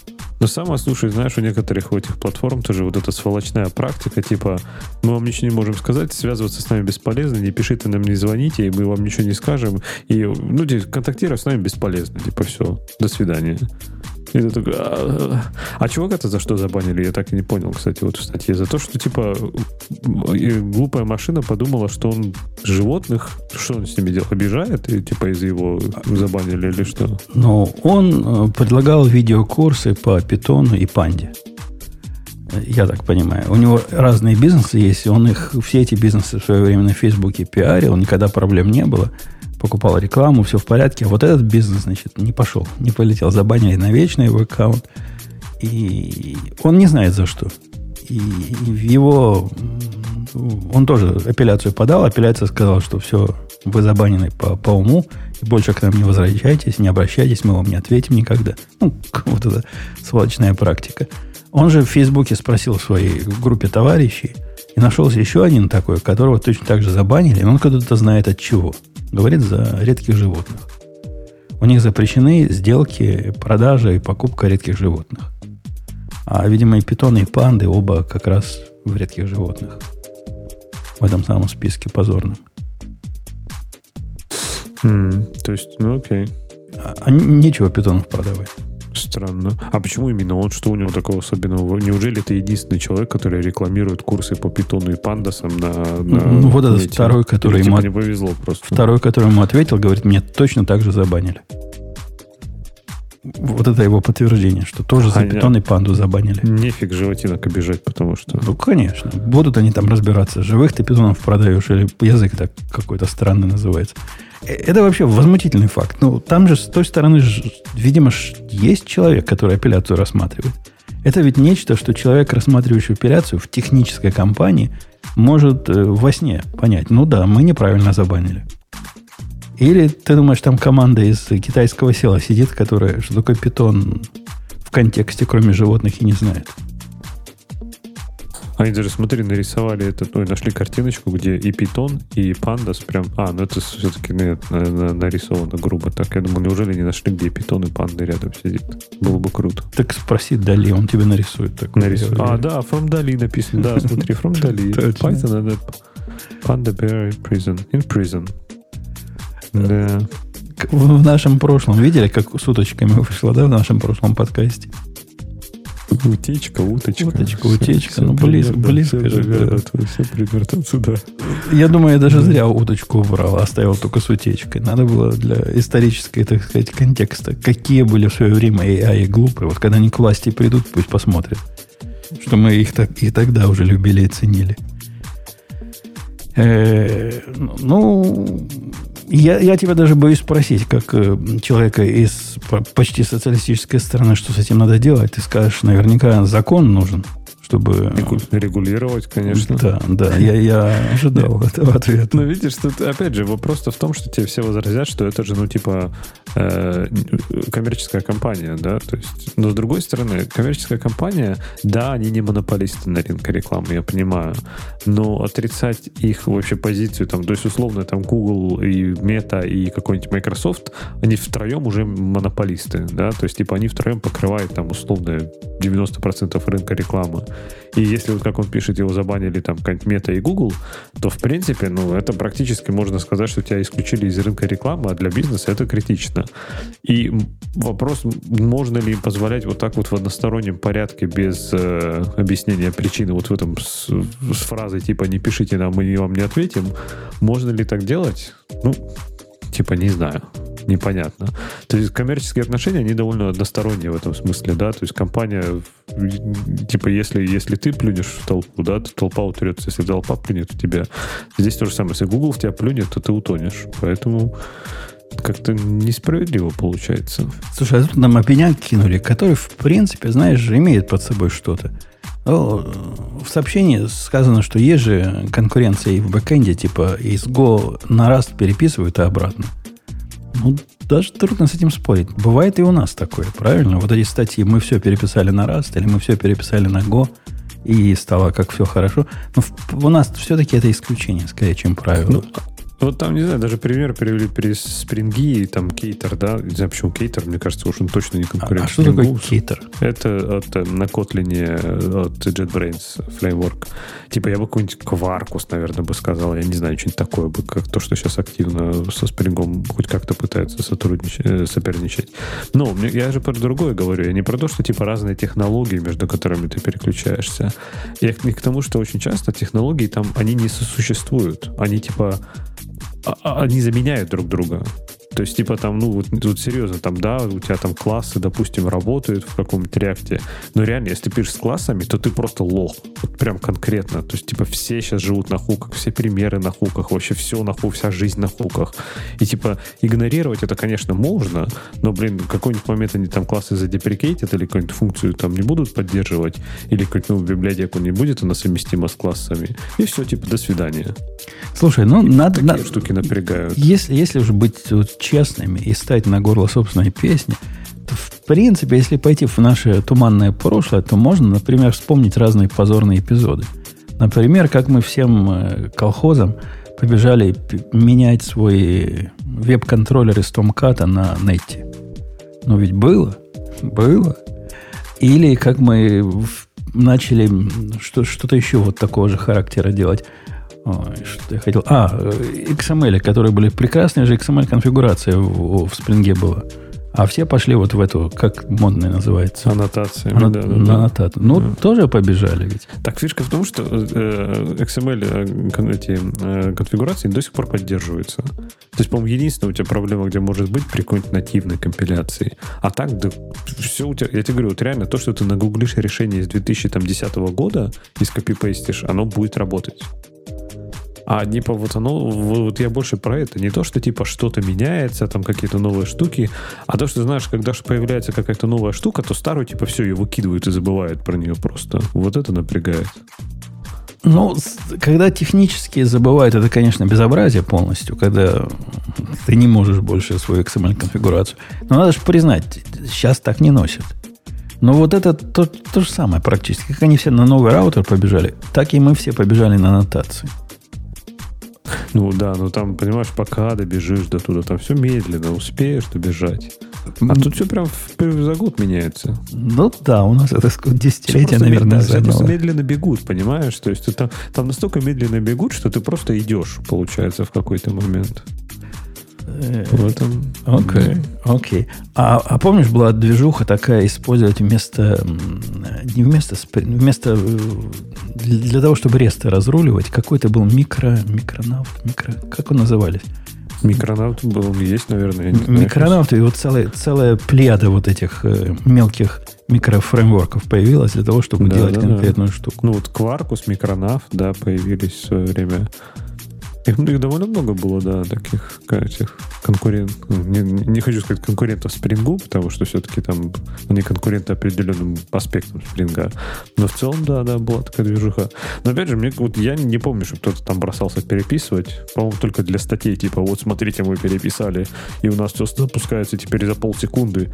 Но самое, слушай, знаешь, у некоторых у этих платформ тоже вот эта сволочная практика, типа, мы вам ничего не можем сказать, связываться с нами бесполезно, не пишите нам, не звоните, и мы вам ничего не скажем. И, ну, контактировать с нами бесполезно. Типа, все, до свидания. И ты такой, а, а чувака-то за что забанили? Я так и не понял, кстати, вот в статье. За то, что, типа, глупая машина подумала, что он животных, что он с ними делал, обижает, и, типа, из его забанили или что? Ну, он э, предлагал видеокурсы по питону и панде. Я так понимаю. У него разные бизнесы есть, он их, все эти бизнесы в свое время на Фейсбуке пиарил, никогда проблем не было покупал рекламу, все в порядке. А вот этот бизнес, значит, не пошел, не полетел. Забанили навечно его аккаунт. И он не знает за что. И его... Он тоже апелляцию подал. Апелляция сказала, что все, вы забанены по, по уму. И больше к нам не возвращайтесь, не обращайтесь, мы вам не ответим никогда. Ну, вот это сволочная практика. Он же в Фейсбуке спросил в своей группе товарищей, и нашелся еще один такой, которого точно так же забанили, но он когда-то знает от чего. Говорит за редких животных. У них запрещены сделки, продажа и покупка редких животных. А, видимо, и питоны, и панды оба как раз в редких животных. В этом самом списке позорном. Mm, то есть, ну окей. А, а нечего питонов продавать. Странно. А почему именно он? Что у него такого особенного? Неужели это единственный человек, который рекламирует курсы по питону и пандасам на... на ну, вот этот второй, который Или, ему... Типа, не повезло просто. Второй, который ему ответил, говорит, мне точно так же забанили. Вот это его подтверждение, что тоже за питон и панду забанили. Нефиг животинок обижать, потому что... Ну, конечно. Будут они там разбираться, живых ты питонов продаешь, или язык так какой-то странный называется. Э, это вообще возмутительный факт. Ну, там же с той стороны, видимо, есть человек, который апелляцию рассматривает. Это ведь нечто, что человек, рассматривающий апелляцию в технической компании, может э, во сне понять. Ну да, мы неправильно забанили. Или ты думаешь, там команда из китайского села сидит, которая что такое питон в контексте, кроме животных, и не знает. Они даже, смотри, нарисовали этот, ну, нашли картиночку, где и питон, и пандас прям... А, ну это все-таки нет, нарисовано грубо так. Я думаю, неужели не нашли, где питон и панда рядом сидит? Было бы круто. Так спроси Дали, он тебе нарисует. Такой нарисует. А, да, from Dali написано. Да, смотри, from Dali. Python, это Panda Bear in prison. In prison. Да. в нашем прошлом видели, как с уточками вышло, да, в нашем прошлом подкасте? Утечка, уточка. Уточка, утечка. Все, ну, близко, близко все же. Да. Все примерно сюда. Я думаю, я даже да. зря уточку убрал, оставил только с утечкой. Надо было для исторической, так сказать, контекста. Какие были в свое время AI глупые. Вот когда они к власти придут, пусть посмотрят. Что мы их так, и тогда уже любили и ценили. Э, ну, я, я тебя даже боюсь спросить, как э, человека из почти социалистической страны, что с этим надо делать. Ты скажешь, наверняка закон нужен чтобы... Регулировать, конечно. Да, да, я, я ожидал этого ответа. Но видишь, тут, опять же, вопрос-то в том, что тебе все возразят, что это же, ну, типа, э, коммерческая компания, да, то есть, но с другой стороны, коммерческая компания, да, они не монополисты на рынке рекламы, я понимаю, но отрицать их вообще позицию, там, то есть, условно, там, Google и Meta и какой-нибудь Microsoft, они втроем уже монополисты, да, то есть, типа, они втроем покрывают, там, условно, 90% рынка рекламы. И если, вот как он пишет, его забанили там какая-нибудь Мета и Google, то, в принципе, ну, это практически можно сказать, что тебя исключили из рынка рекламы, а для бизнеса это критично. И вопрос, можно ли им позволять вот так вот в одностороннем порядке без э, объяснения причины вот в этом с, с фразой типа «не пишите нам, мы вам не ответим», можно ли так делать? Ну, типа, не знаю непонятно. То есть коммерческие отношения, они довольно односторонние в этом смысле, да, то есть компания, типа, если, если ты плюнешь в толпу, да, то толпа утрется, если толпа плюнет в тебя. Здесь то же самое, если Google в тебя плюнет, то ты утонешь. Поэтому как-то несправедливо получается. Слушай, а тут нам опеняк кинули, который, в принципе, знаешь, имеет под собой что-то. В сообщении сказано, что есть же конкуренция и в бэкэнде, типа из Go на Rust переписывают и обратно. Ну, даже трудно с этим спорить. Бывает и у нас такое, правильно? Вот эти статьи мы все переписали на Rust, или мы все переписали на Go, и стало как все хорошо. Но у нас все-таки это исключение, скорее, чем правило. Ну, вот там, не знаю, даже пример привели при спринги, там кейтер, да, не знаю, почему кейтер, мне кажется, уж он точно не конкурент. А, а что такое кейтер? Это от, э, на Kotlin от JetBrains Framework. Типа я бы какой-нибудь Quarkus, наверное, бы сказал, я не знаю, что-нибудь такое бы, как то, что сейчас активно со спрингом хоть как-то пытается сотрудничать, э, соперничать. Но я же про другое говорю, я не про то, что типа разные технологии, между которыми ты переключаешься. Я к тому, что очень часто технологии там, они не сосуществуют. Они типа они заменяют друг друга. То есть, типа, там, ну, вот тут серьезно, там, да, у тебя там классы, допустим, работают в каком-то реакте, но реально, если ты пишешь с классами, то ты просто лох. Вот прям конкретно. То есть, типа, все сейчас живут на хуках, все примеры на хуках, вообще все на хуках, вся жизнь на хуках. И, типа, игнорировать это, конечно, можно, но, блин, в какой-нибудь момент они там классы задеприкейтят или какую-нибудь функцию там не будут поддерживать, или какую-нибудь библиотеку не будет она совместима с классами. И все, типа, до свидания. Слушай, ну, и надо... Такие на... штуки напрягают. Если, если уже быть вот, честными и стать на горло собственной песни, то, в принципе, если пойти в наше туманное прошлое, то можно, например, вспомнить разные позорные эпизоды. Например, как мы всем э, колхозам побежали менять свой веб-контроллер из Tomcat на нете. Ну ведь было, было. Или как мы начали что, что-то еще вот такого же характера делать. Ой, что я хотел? А, XML, которые были прекрасные же XML-конфигурация в, в Spring была. А все пошли вот в эту, как модная называется? Аннотация. Ана- да, да, да. Ну, да. тоже побежали ведь. Так, фишка в том, что э, XML э, эти э, конфигурации до сих пор поддерживаются. То есть, по-моему, единственная у тебя проблема, где может быть при какой-нибудь нативной компиляции. А так, да, все у тебя... Я тебе говорю, вот реально то, что ты нагуглишь решение из 2010 года и скопипейстишь, оно будет работать. А типа вот оно, вот я больше про это. Не то, что типа что-то меняется, там какие-то новые штуки, а то, что знаешь, когда же появляется какая-то новая штука, то старую типа все, ее выкидывают и забывают про нее просто. Вот это напрягает. Ну, когда технически забывают, это, конечно, безобразие полностью, когда ты не можешь больше свою XML-конфигурацию. Но надо же признать, сейчас так не носят. Но вот это то, то же самое практически. Как они все на новый раутер побежали, так и мы все побежали на аннотации. Ну да, ну там, понимаешь, пока добежишь до туда, там все медленно, успеешь добежать. А тут все прям за год меняется. Ну да, у нас это десятилетие, наверное, да, заняло. Медленно бегут, понимаешь? То есть там, там настолько медленно бегут, что ты просто идешь, получается, в какой-то момент. В этом... Окей, окей. А, а помнишь, была движуха такая, использовать вместо... Не вместо... Вместо... Для того, чтобы ресты разруливать, какой-то был микро... Микронавт, микро... Как он назывались? Микронавт был, есть, наверное. Микронавт, и вот целая, целая плеяда вот этих э, мелких микрофреймворков появилась для того, чтобы да, делать да, конкретную да. штуку. Ну вот Quarkus, Микронавт, да, появились в свое время. Их, их довольно много было, да, таких этих конкурентов. Ну, не, не хочу сказать конкурентов Спрингу, потому что все-таки там они конкуренты определенным аспектом Спринга. Но в целом, да, да, была такая движуха. Но опять же, мне вот я не помню, что кто-то там бросался переписывать. По-моему, только для статей, типа, вот смотрите, мы переписали, и у нас все запускается теперь за полсекунды.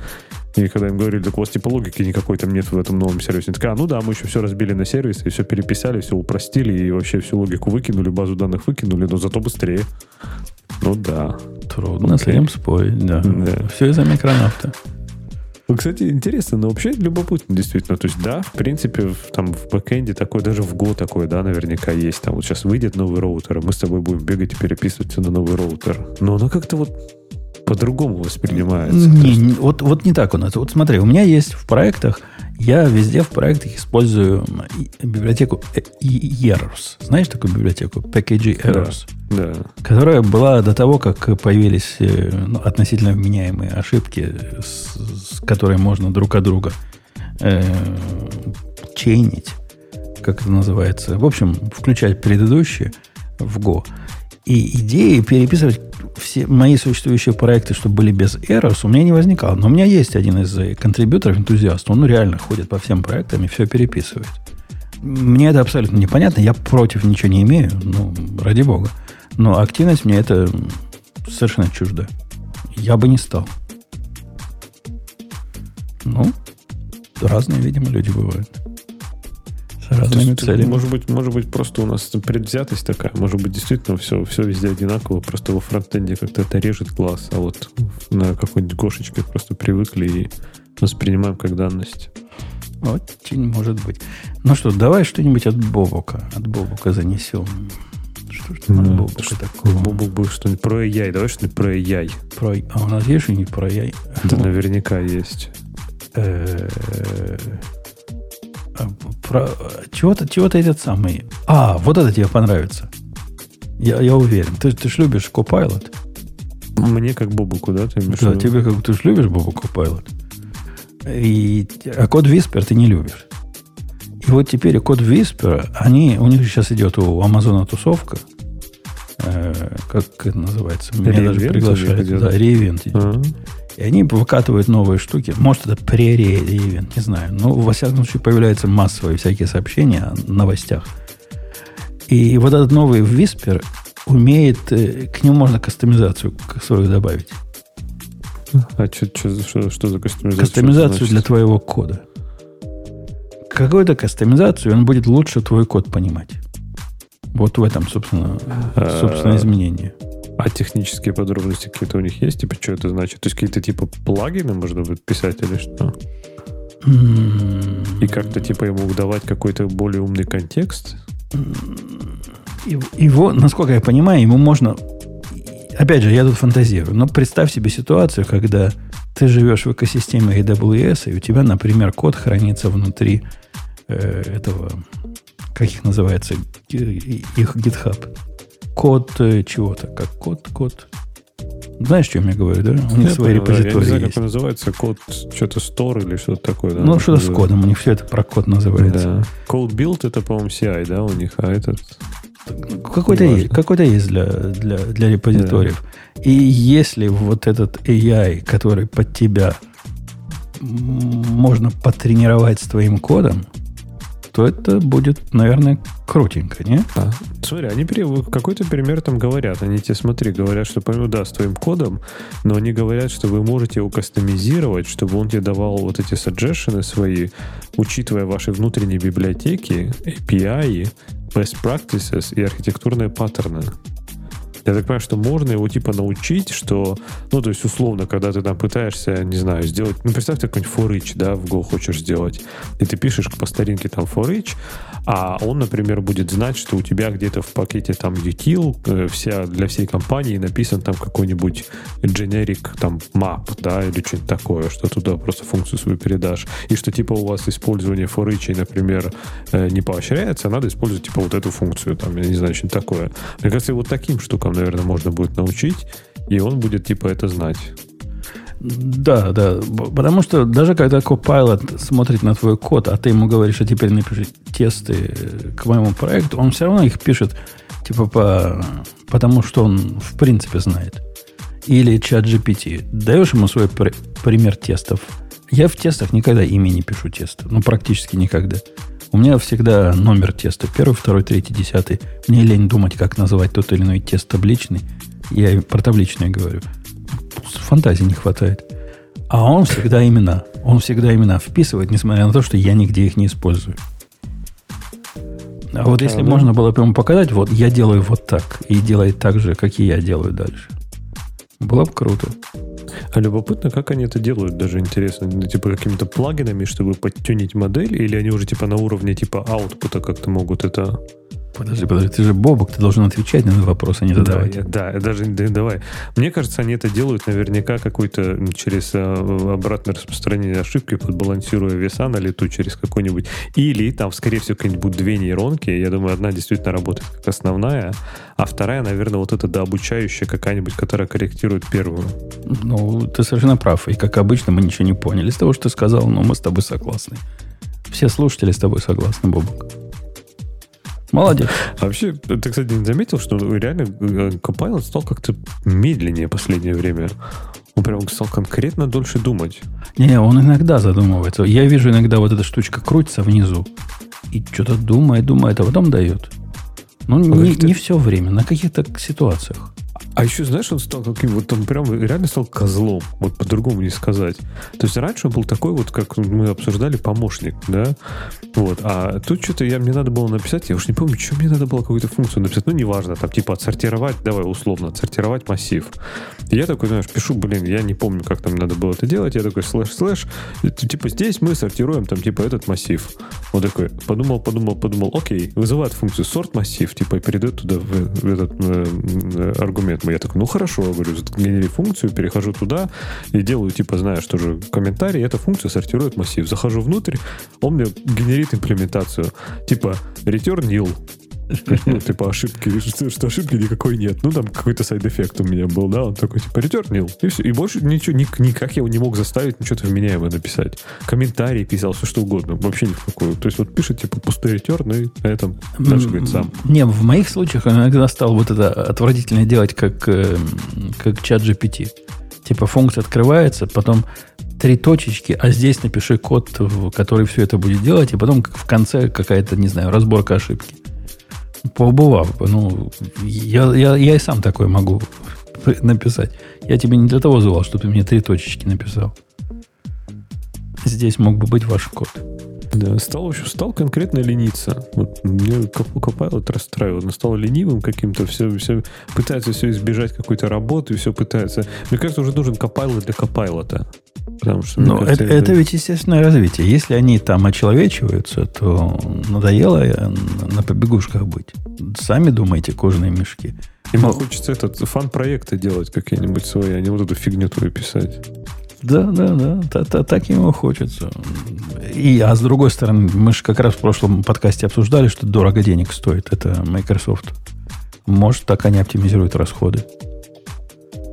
И когда им говорили, так у вас типа логики никакой там нет в этом новом сервисе. Они такие, а, ну да, мы еще все разбили на сервис, и все переписали, все упростили, и вообще всю логику выкинули, базу данных выкинули, но зато быстрее. Ну да. Трудно okay. с этим спорить, да. да. Все из-за Micronaut а. Ну, кстати, интересно, но вообще любопытно, действительно. То есть, да, в принципе, в, там в бэкэнде такой, даже в Go такой, да, наверняка есть. Там вот сейчас выйдет новый роутер, а мы с тобой будем бегать и переписываться на новый роутер. Но оно как-то вот по-другому воспринимается. Не, не, вот, вот не так у нас. Вот смотри, у меня есть в проектах, я везде в проектах использую библиотеку ERRS. Знаешь такую библиотеку? Package Errors. Да, да. Которая была до того, как появились э, ну, относительно вменяемые ошибки, с, с которой можно друг от друга э, чейнить, как это называется. В общем, включать предыдущие в Go. И идеи переписывать все мои существующие проекты, чтобы были без Eros, у меня не возникало. Но у меня есть один из э, контрибьюторов, энтузиаст. Он реально ходит по всем проектам и все переписывает. Мне это абсолютно непонятно. Я против ничего не имею. Ну, ради бога. Но активность мне это совершенно чужда. Я бы не стал. Ну, разные, видимо, люди бывают разными есть, целями. Может быть, может быть, просто у нас предвзятость такая. Может быть, действительно все, все везде одинаково. Просто во фронтенде как-то это режет глаз, а вот на какой-нибудь гошечке просто привыкли и воспринимаем как данность. Очень может быть. Ну что, давай что-нибудь от Бобука. От Бобука занесем. Что ж там от что, такого? Бобук будет что-нибудь про AI. Давай что-нибудь про AI. Про... А у нас есть что-нибудь про AI? Да, наверняка есть. Э, про, чего-то, чего-то этот самый. А, вот это тебе понравится. Я, я уверен. Ты, ты ж любишь Copilot. Мне как Бобуку, да? Ты да, тебе как ты ж любишь Бобуку Copilot. И, а код Whisper ты не любишь. И вот теперь код Whisper, они, у них сейчас идет у Амазона тусовка. Э, как это называется? Меня даже приглашают. Да, реевент идет. А-а-а. И они выкатывают новые штуки. Может, это прерия-ивент, не знаю. Но, во всяком случае, появляются массовые всякие сообщения о новостях. И вот этот новый Whisper умеет... Э, к нему можно кастомизацию свою добавить. А что, что, что, что за кастомизацию? Кастомизацию для твоего кода. Какую-то кастомизацию, он будет лучше твой код понимать. Вот в этом, собственно, собственно изменение. А технические подробности какие-то у них есть? Типа, что это значит? То есть какие-то типа плагины можно будет писать или что? И как-то типа ему выдавать какой-то более умный контекст? Его, насколько я понимаю, ему можно... Опять же, я тут фантазирую, но представь себе ситуацию, когда ты живешь в экосистеме AWS, и у тебя, например, код хранится внутри э, этого, как их называется, их GitHub код э, чего-то, как код, код. Знаешь, о чем я говорю, да? У них я свои репозитории. Я не знаю, есть. как он называется, код что-то store или что-то такое, да? Ну, что-то с кодом, у них все это про код называется. Да. Code build это, по-моему, CI, да, у них, а этот... Какой-то есть, какой-то есть для, для, для репозиториев. Да. И если вот этот AI, который под тебя можно потренировать с твоим кодом, то это будет, наверное, крутенько, не? А, смотри, они какой-то пример там говорят. Они тебе, смотри, говорят, что, помимо, да, с твоим кодом, но они говорят, что вы можете его кастомизировать, чтобы он тебе давал вот эти suggestions свои, учитывая ваши внутренние библиотеки, API, best practices и архитектурные паттерны. Я так понимаю, что можно его типа научить, что, ну, то есть, условно, когда ты там пытаешься, не знаю, сделать, ну, представь, ты какой-нибудь for да, в Go хочешь сделать, и ты пишешь по старинке там for а он, например, будет знать, что у тебя где-то в пакете там util э, вся, для всей компании написан там какой-нибудь generic там map, да, или что-нибудь такое, что туда просто функцию свою передашь, и что типа у вас использование for например, э, не поощряется, а надо использовать типа вот эту функцию, там, я не знаю, что-нибудь такое. Мне кажется, вот таким штукам, наверное, можно будет научить, и он будет типа это знать. Да, да. Потому что даже когда Copilot смотрит на твой код, а ты ему говоришь, а теперь напиши тесты к моему проекту, он все равно их пишет типа по, потому, что он в принципе знает. Или чат GPT. Даешь ему свой пр- пример тестов. Я в тестах никогда имя не пишу теста. Ну, практически никогда. У меня всегда номер теста. Первый, второй, третий, десятый. Мне лень думать, как называть тот или иной тест табличный. Я про табличное говорю фантазии не хватает. А он всегда имена. Он всегда имена вписывает, несмотря на то, что я нигде их не использую. А вот если а, можно было бы ему показать, вот я делаю вот так, и делает так же, как и я делаю дальше. Было бы круто. А любопытно, как они это делают, даже интересно. Ну, типа какими-то плагинами, чтобы подтюнить модель, или они уже типа на уровне типа аутпута как-то могут это Подожди, подожди, ты же Бобок, ты должен отвечать на этот вопрос, а не задавать. Да, я, да даже да, давай. Мне кажется, они это делают наверняка какой-то через а, обратное распространение ошибки, подбалансируя веса на лету через какой-нибудь. Или там, скорее всего, какие-нибудь будут две нейронки. Я думаю, одна действительно работает как основная, а вторая, наверное, вот эта дообучающая какая-нибудь, которая корректирует первую. Ну, ты совершенно прав. И как обычно, мы ничего не поняли из того, что ты сказал, но мы с тобой согласны. Все слушатели с тобой согласны, Бобок. Молодец. Вообще, ты, кстати, не заметил, что реально э, Copilot стал как-то медленнее в последнее время? Он прям стал конкретно дольше думать. Не, он иногда задумывается. Я вижу иногда вот эта штучка крутится внизу. И что-то думает, думает, а потом дает. Ну, не, не все время, на каких-то ситуациях. А еще, знаешь, он стал каким вот он прям реально стал козлом. Вот по-другому не сказать. То есть раньше он был такой вот, как мы обсуждали, помощник, да? Вот. А тут что-то я, мне надо было написать, я уж не помню, что мне надо было какую-то функцию написать. Ну, неважно, там типа отсортировать, давай условно, отсортировать массив. И я такой, знаешь, пишу, блин, я не помню, как там надо было это делать. Я такой, слэш-слэш, типа здесь мы сортируем там типа этот массив. Он такой, подумал, подумал, подумал, окей, вызывает функцию sort массив, типа и передает туда в, в этот э, э аргумент. Я такой, ну хорошо, говорю, генери функцию, перехожу туда и делаю, типа, знаешь, тоже комментарий, эта функция сортирует массив. Захожу внутрь, он мне генерит имплементацию. Типа, return nil. Ну, типа ошибки, что, ошибки никакой нет. Ну, там какой-то side-эффект у меня был, да, он такой, типа, return И все. И больше ничего, никак я его не мог заставить ничего-то вменяемое написать. Комментарий писал, все что угодно. Вообще ни в какую. То есть вот пишет, типа, пустой return, и на этом дальше говорит сам. Не, в моих случаях он иногда стал вот это отвратительно делать, как, э, как ChatGPT. Типа функция открывается, потом три точечки, а здесь напиши код, который все это будет делать, и потом в конце какая-то, не знаю, разборка ошибки. Поубывав бы. Ну, я, я, я и сам такой могу написать. Я тебе не для того звал, чтобы ты мне три точечки написал. Здесь мог бы быть ваш код. Да, стал еще стал конкретно лениться. Вот мне Copilot расстраивает. Он стал ленивым каким-то, все, все пытается все избежать какой-то работы, все пытается. Мне кажется, уже нужен Copilot для Copilot. Потому что, Но кажется, это, это ведь естественное развитие. Если они там очеловечиваются, то надоело на побегушках быть. Сами думайте, кожаные мешки. Им Но... хочется этот фан-проекты делать какие-нибудь свои, а не вот эту фигню твою писать. Да, да, да, та, та, так ему хочется. И, а с другой стороны, мы же как раз в прошлом подкасте обсуждали, что дорого денег стоит. Это Microsoft. Может, так они оптимизируют расходы.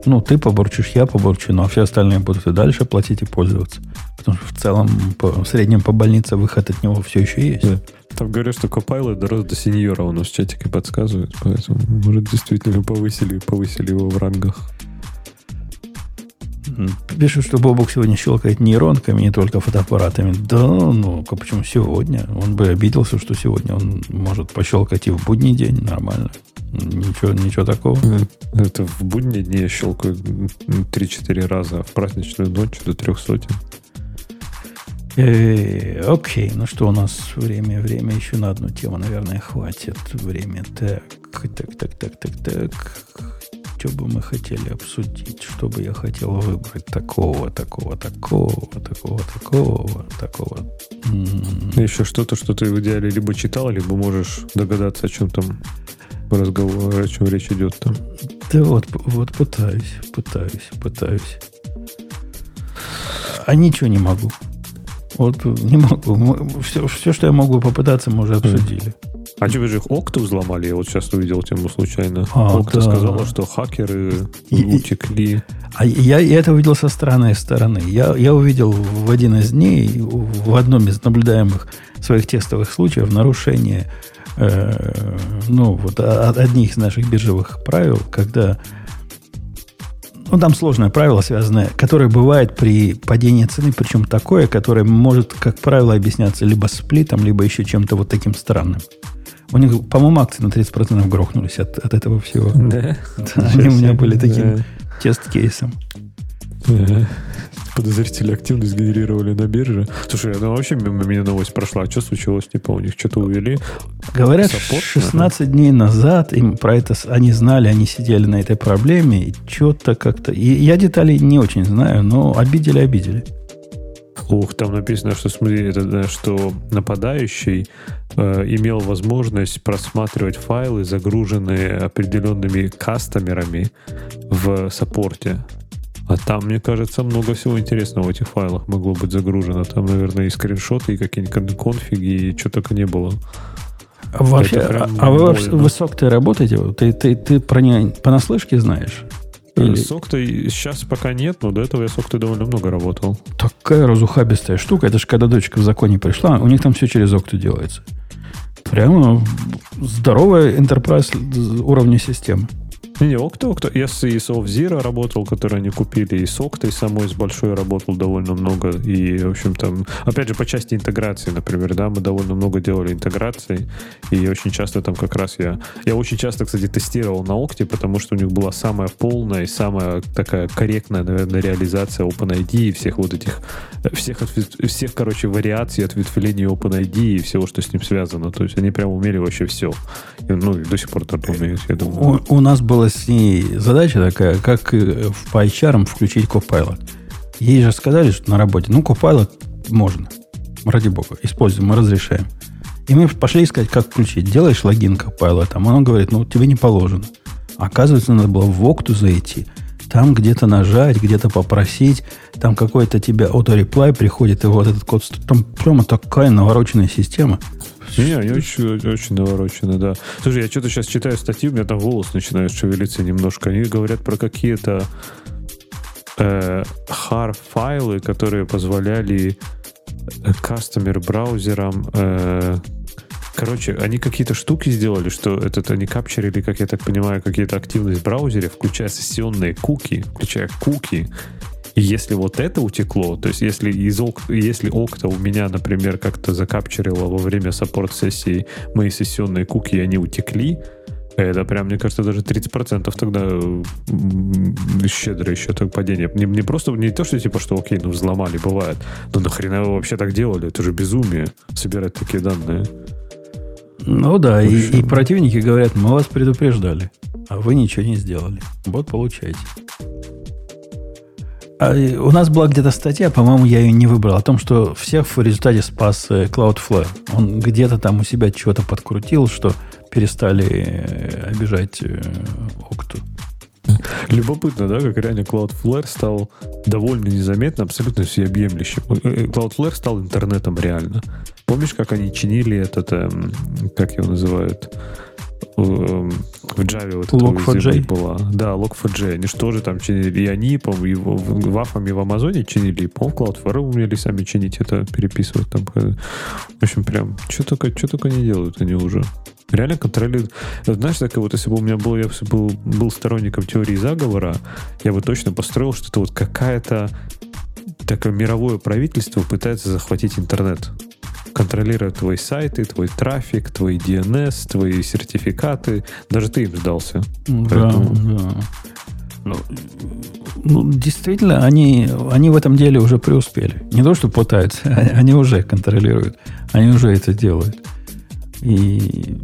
Ну, ты поборчишь, я поборчу, ну, а все остальные будут и дальше платить и пользоваться. Потому что в целом, по, в среднем по больнице выход от него все еще есть. Да. Там говорят, что Copilot дорос до сеньора, у нас в чатике подсказывают, поэтому, может, действительно повысили, повысили его в рангах. Пишут, что Бобок сегодня щелкает нейронками, не только фотоаппаратами. Да, ну, почему сегодня? Он бы обиделся, что сегодня он может пощелкать и в будний день нормально. Ничего, ничего такого. Это в будние дни я щелкаю 3-4 раза, а в праздничную ночь до трех сотен. Э, окей, ну что у нас время, время еще на одну тему, наверное, хватит. Время. Так, так, так, так, так, так. Что бы мы хотели обсудить, что бы я хотел выбрать такого, такого, такого, такого, такого, такого. Еще что-то, что ты в идеале либо читал, либо можешь догадаться, о чем там разговор, о чем речь идет там. Да вот, вот пытаюсь, пытаюсь, пытаюсь. А ничего не могу. Вот не могу. Все, все что я могу попытаться, мы уже обсудили. А тебе же их Окту взломали? Я вот сейчас увидел тему случайно. А, Окта да. сказала, что хакеры и, утекли. А я, я это увидел со странной стороны. Я, я увидел в один из дней, в одном из наблюдаемых своих тестовых случаев, нарушение э, ну, вот, одних из наших биржевых правил, когда ну, там сложное правило связанное, которое бывает при падении цены, причем такое, которое может, как правило, объясняться либо сплитом, либо еще чем-то вот таким странным. У них, по-моему, акции на 30% грохнулись от, от этого всего. Да? да они у меня были таким да. тест-кейсом. Да. Подозрители активность генерировали на бирже. Слушай, ну вообще мимо меня новость прошла. А что случилось? Типа у них что-то увели? Говорят, Саппорт, 16 наверное? дней назад им про это они знали, они сидели на этой проблеме, и что-то как-то... И я деталей не очень знаю, но обидели-обидели. Ух, там написано, что смотри, это, что нападающий э, имел возможность просматривать файлы, загруженные определенными кастомерами в саппорте. А там, мне кажется, много всего интересного в этих файлах могло быть загружено. Там, наверное, и скриншоты, и какие-нибудь конфиги, и что только не было. Вообще, а, а вы в SOC-то работаете? Ты, ты, ты про нее понаслышке знаешь? Или... Сок-то сейчас пока нет, но до этого я сок-то довольно много работал. Такая разухабистая штука. Это же когда дочка в законе пришла, у них там все через Окту делается. Прямо здоровая enterprise уровня системы. Не, Окта, Окта. Я с, с Zero работал, который они купили, и с Октой самой, с большой работал довольно много. И, в общем, там, опять же, по части интеграции, например, да, мы довольно много делали интеграции, и очень часто там как раз я... Я очень часто, кстати, тестировал на Окте, потому что у них была самая полная и самая такая корректная, наверное, реализация OpenID и всех вот этих... Всех, всех короче, вариаций, ответвлений OpenID и всего, что с ним связано. То есть они прям умели вообще все. И, ну, и до сих пор так умеют, я думаю. У, у нас было была с ней задача такая, как в PyCharm включить Copilot. Ей же сказали, что на работе, ну, Copilot можно. Ради бога, используем, мы разрешаем. И мы пошли искать, как включить. Делаешь логин Copilot, а он говорит, ну, тебе не положено. Оказывается, надо было в Окту зайти, там где-то нажать, где-то попросить, там какой-то тебе auto-reply приходит, и вот этот код... Там прямо такая навороченная система. Не, они очень, очень наворочены, да. Слушай, я что-то сейчас читаю статью, у меня там волос начинает шевелиться немножко. Они говорят про какие-то э, har-файлы, которые позволяли э, кастомер-браузерам э, Короче, они какие-то штуки сделали, что этот они капчерили, как я так понимаю, какие-то активность в браузере, включая сессионные куки, включая куки, и если вот это утекло, то есть если из ок, если окта у меня, например, как-то закапчерило во время саппорт-сессии мои сессионные куки, и они утекли, это прям, мне кажется, даже 30% тогда щедро еще так падение. Не, не просто, не то, что типа, что окей, ну взломали, бывает. Но нахрена вы вообще так делали? Это же безумие, собирать такие данные. Ну да, и, и противники говорят, мы вас предупреждали, а вы ничего не сделали. Вот получайте. А у нас была где-то статья, по-моему, я ее не выбрал, о том, что всех в результате спас э, Cloudflare. Он где-то там у себя чего-то подкрутил, что перестали э, обижать э, Окту. Любопытно, да, как реально Cloudflare стал довольно незаметно, абсолютно всеобъемлющим. Cloudflare стал интернетом реально. Помнишь, как они чинили этот, эм, как его называют, Эм, в Java вот Log4j была. Да, Log4j. Они что же там чинили? И они, по-моему, в, в Афаме в Амазоне чинили, и, по-моему, Cloudflare умели сами чинить это, переписывать там. В общем, прям, что только, что только не делают они уже. Реально контролируют. Знаешь, так вот, если бы у меня был, я был, был сторонником теории заговора, я бы точно построил, что это вот какая-то такое мировое правительство пытается захватить интернет контролирует твои сайты, твой трафик, твой DNS, твои сертификаты. Даже ты им сдался. Да, Поэтому... да. Ну, ну, действительно, они, они в этом деле уже преуспели. Не то, что пытаются, они уже контролируют. Они уже это делают. И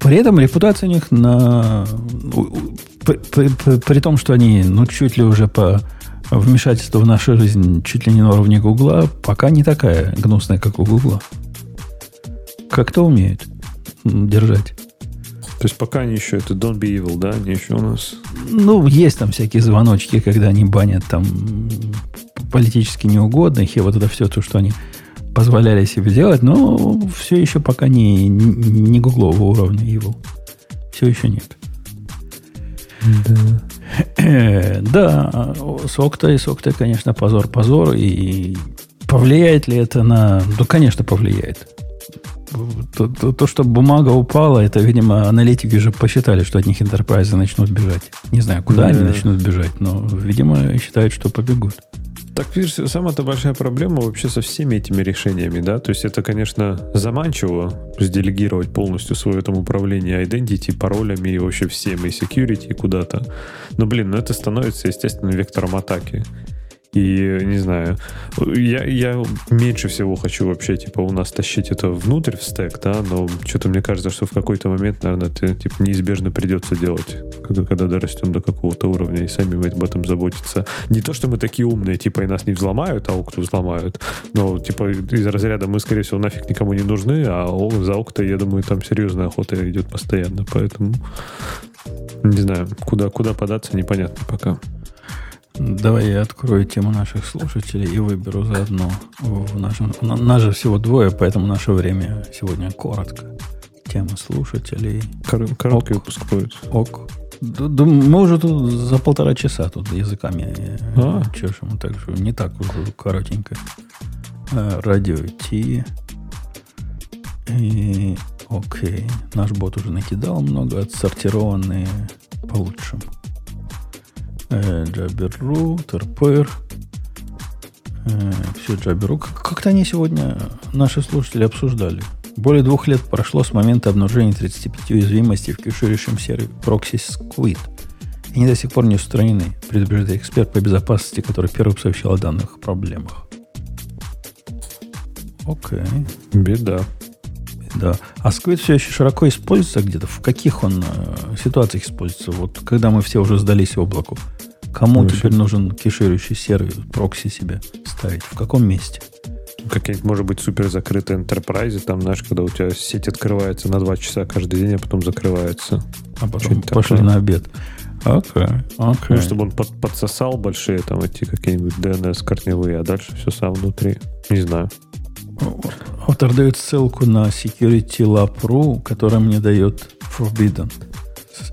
при этом репутация у них на... при, при, при том, что они, ну, чуть ли уже по вмешательству в нашу жизнь чуть ли не на уровне Гугла, пока не такая гнусная, как у Гугла. Как-то умеют держать. То есть пока они еще, это Don't Be Evil, да, они еще у нас... Ну, есть там всякие звоночки, когда они банят там политически неугодных, и вот это все то, что они позволяли себе делать, но все еще пока не, не гуглового уровня Evil. Все еще нет. Да. да, с Октой, с Октой, конечно, позор-позор. И повлияет ли это на... Да, конечно, повлияет. То, то, то, что бумага упала, это, видимо, аналитики уже посчитали, что от них интерпрайзы начнут бежать. Не знаю, куда да. они начнут бежать, но, видимо, считают, что побегут. Так, видишь, самая-то большая проблема вообще со всеми этими решениями, да? То есть это, конечно, заманчиво сделегировать полностью свое там управление identity, паролями и вообще всем, и security куда-то. Но, блин, ну это становится, естественно, вектором атаки. И не знаю, я, я меньше всего хочу вообще, типа, у нас тащить это внутрь в стек, да, но что-то мне кажется, что в какой-то момент, наверное, это, типа, неизбежно придется делать, когда, когда дорастем до какого-то уровня и сами об этом заботиться. Не то, что мы такие умные, типа, и нас не взломают, а окто взломают, но, типа, из разряда мы, скорее всего, нафиг никому не нужны, а за окто, я думаю, там серьезная охота идет постоянно, поэтому не знаю, куда, куда податься, непонятно пока. Давай я открою тему наших слушателей и выберу заодно в нашем... Нас же всего двое, поэтому наше время сегодня коротко. Тема слушателей. Кор- короткий Ок. выпуск будет. Ок. Мы уже тут за полтора часа тут языками а? чешем, так что не так уже коротенько. Э, радио Ти. И окей. Наш бот уже накидал много, отсортированные по лучшему. Джаберу, Терпер. Все Джаберу. Как-то они сегодня, наши слушатели, обсуждали. Более двух лет прошло с момента обнаружения 35 уязвимостей в кэширующем сервере Proxy Squid. И они до сих пор не устранены, предупреждает эксперт по безопасности, который первым сообщил о данных проблемах. Окей. Беда. Да. А Squid все еще широко используется где-то? В каких он э, ситуациях используется? Вот когда мы все уже сдались облаку. Кому ну, теперь нужен кеширующий сервер, прокси себе ставить? В каком месте? Какие-нибудь, может быть, супер закрытые enterprise, там, знаешь, когда у тебя сеть открывается на 2 часа каждый день, а потом закрывается. А потом пошли на обед. Окей, okay, okay. Ну, чтобы он под, подсосал большие там эти какие-нибудь DNS корневые, а дальше все сам внутри. Не знаю. Автор дает ссылку на Security Lab.ru, которая мне дает Forbidden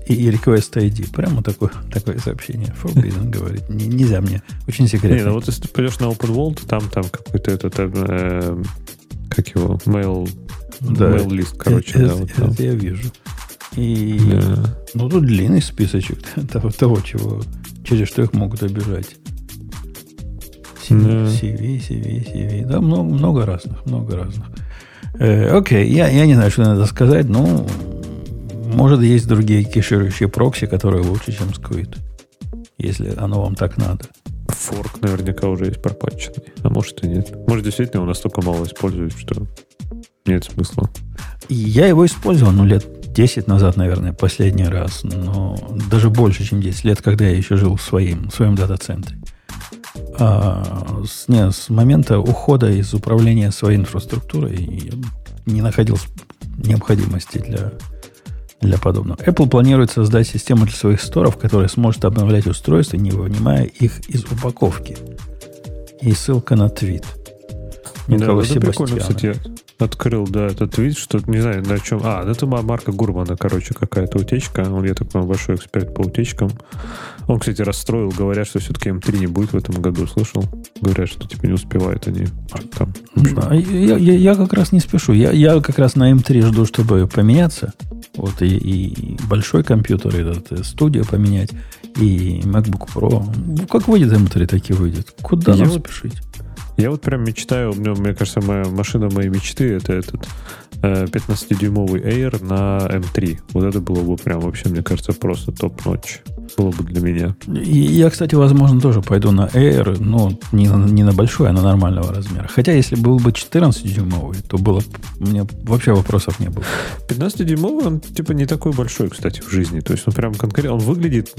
и request ID. Прямо такое, такое сообщение. Forbidden говорит. Не, нельзя мне. Очень секретно. Не, ну вот если ты пойдешь на Open World, там, там какой-то этот, э, как его, mail, да, mail лист, короче. Это, да, вот это, это я вижу. И да. ну тут длинный списочек того, того, чего, через что их могут обижать. CV, CV, CV, CV. Да, много, много разных, много разных. Э, окей, я, я не знаю, что надо сказать, но может есть другие кеширующие прокси, которые лучше, чем Squid. Если оно вам так надо. Форк наверняка уже есть пропатченный. А может и нет. Может, действительно его настолько мало используют, что нет смысла. Я его использовал, ну, лет 10 назад, наверное, последний раз. Но даже больше, чем 10 лет, когда я еще жил в своем, в своем дата-центре. А, с, не, с момента ухода из управления своей инфраструктурой я не находил необходимости для для подобного. Apple планирует создать систему для своих сторов, которая сможет обновлять устройства, не вынимая их из упаковки. И ссылка на твит. Николая да, это прикольно, кстати, открыл, да, этот твит, что, не знаю, на чем... А, это Марка Гурмана, короче, какая-то утечка. Он, я так понимаю, большой эксперт по утечкам. Он, кстати, расстроил, говорят, что все-таки М3 не будет в этом году, слышал? Говорят, что, типа, не успевают они. Там, да, я, я, я как раз не спешу. Я, я как раз на М3 жду, чтобы поменяться. Вот и, и большой компьютер, этот, и студию поменять, и MacBook Pro. Ну, как выйдет М3, так и выйдет. Куда я нам спешить? Я вот прям мечтаю, мне, мне кажется, моя машина моей мечты это этот 15-дюймовый Air на M3. Вот это было бы прям вообще, мне кажется, просто топ-ночь. Было бы для меня. Я, кстати, возможно, тоже пойду на Air, но не на, не на большой, а на нормального размера. Хотя, если был бы 14-дюймовый, то было у меня вообще вопросов не было. 15-дюймовый, он типа не такой большой, кстати, в жизни. То есть он прям конкретно, он выглядит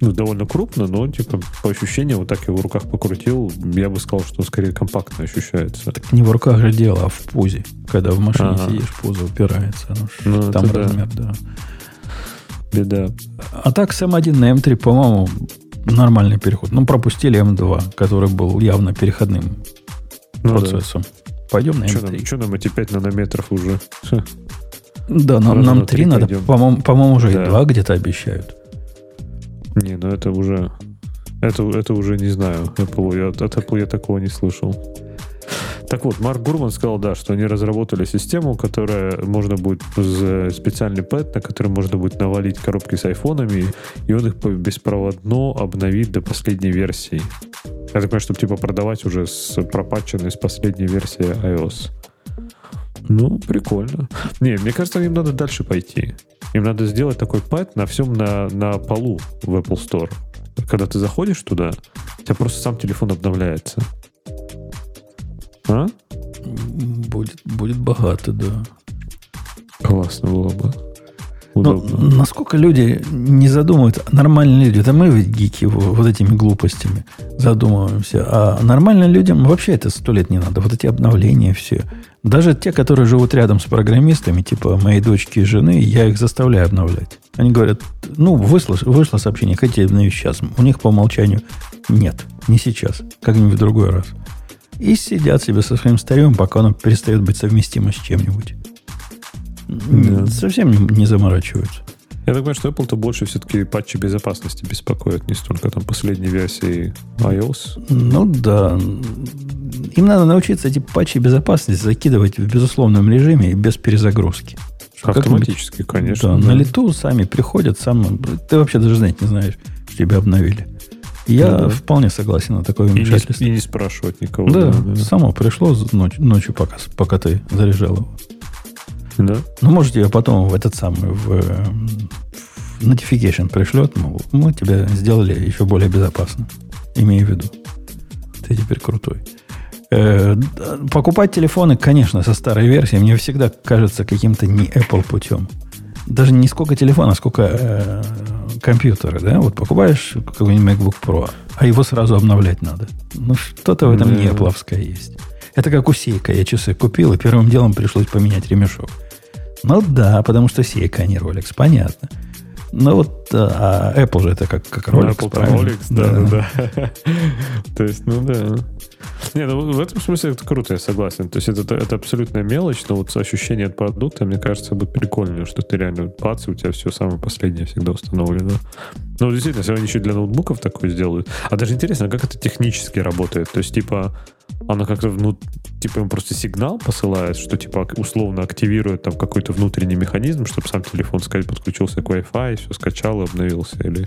ну, довольно крупно, но типа по ощущениям, вот так я в руках покрутил, я бы сказал, что скорее компактно ощущается. Так не в руках же дело, а в пузе. Когда в машине ага. сидишь, пузо упирается. Ну, ну там размер, да. да. Беда. А так с M1 на M3, по-моему, нормальный переход. Ну, пропустили M2, который был явно переходным ну, процессом. Да. Пойдем на M3. Что нам, нам эти 5 нанометров уже? Да, нам, нам 3 надо. По-моему, по-моему уже да. и 2 где-то обещают. Не, ну это уже... Это, это уже не знаю. Apple, я, от Apple я такого не слышал. Так вот, Марк Гурман сказал, да, что они разработали систему, которая можно будет специальный пэт, на который можно будет навалить коробки с айфонами, и он их беспроводно обновит до последней версии. Я так понимаю, чтобы типа продавать уже с пропатченной с последней версии iOS. Ну, прикольно. Не, мне кажется, им надо дальше пойти. Им надо сделать такой пэт на всем на, на полу в Apple Store. Когда ты заходишь туда, у тебя просто сам телефон обновляется. А? Будет, будет богато, да. Классно было бы. Но насколько люди не задумываются, нормальные люди, это мы ведь гики вот этими глупостями задумываемся, а нормальным людям вообще это сто лет не надо, вот эти обновления все. Даже те, которые живут рядом с программистами, типа моей дочки и жены, я их заставляю обновлять. Они говорят, ну, вышло, вышло сообщение, хотите обновить сейчас. У них по умолчанию нет, не сейчас, как-нибудь в другой раз. И сидят себе со своим старьем, пока оно перестает быть совместимо с чем-нибудь. Да. Совсем не, заморачиваются. Я так понимаю, что Apple-то больше все-таки патчи безопасности беспокоит, не столько там последней версии iOS. Ну да. Им надо научиться эти патчи безопасности закидывать в безусловном режиме и без перезагрузки. Автоматически, конечно. Да, да, на лету сами приходят, сам, ты вообще даже знать не знаешь, что тебя обновили. Я ну, да. вполне согласен на такое вмешательство. И не, и не спрашивать никого. Да, да, да. само пришло ночью, ночью пока, пока ты заряжал его. Да. Ну, можете потом в этот самый, в, в notification пришлет, мол, мы тебя сделали еще более безопасно. Имею в виду. Ты теперь крутой. Э, покупать телефоны, конечно, со старой версией мне всегда кажется каким-то не Apple путем. Даже не сколько телефона, сколько э, компьютера, да? Вот покупаешь какой-нибудь MacBook Pro, а его сразу обновлять надо. Ну, что-то в этом да. не Apple есть. Это как у Сейка. Я часы купил, и первым делом пришлось поменять ремешок. Ну да, потому что Сейка, а не Rolex, понятно. Ну вот, а Apple же это как, как Rolex, Apple правильно? Rolex, да, да. да. То есть, ну да. Не, ну в этом смысле это круто, я согласен. То есть это, это абсолютная мелочь, но вот ощущение от продукта, мне кажется, будет прикольно, что ты реально пац, у тебя все самое последнее всегда установлено. Ну, действительно, они еще для ноутбуков такое сделают. А даже интересно, как это технически работает? То есть, типа, она как-то, ну, типа, им просто сигнал посылает, что, типа, условно активирует там какой-то внутренний механизм, чтобы сам телефон, сказать, подключился к Wi-Fi, все скачал и обновился, или...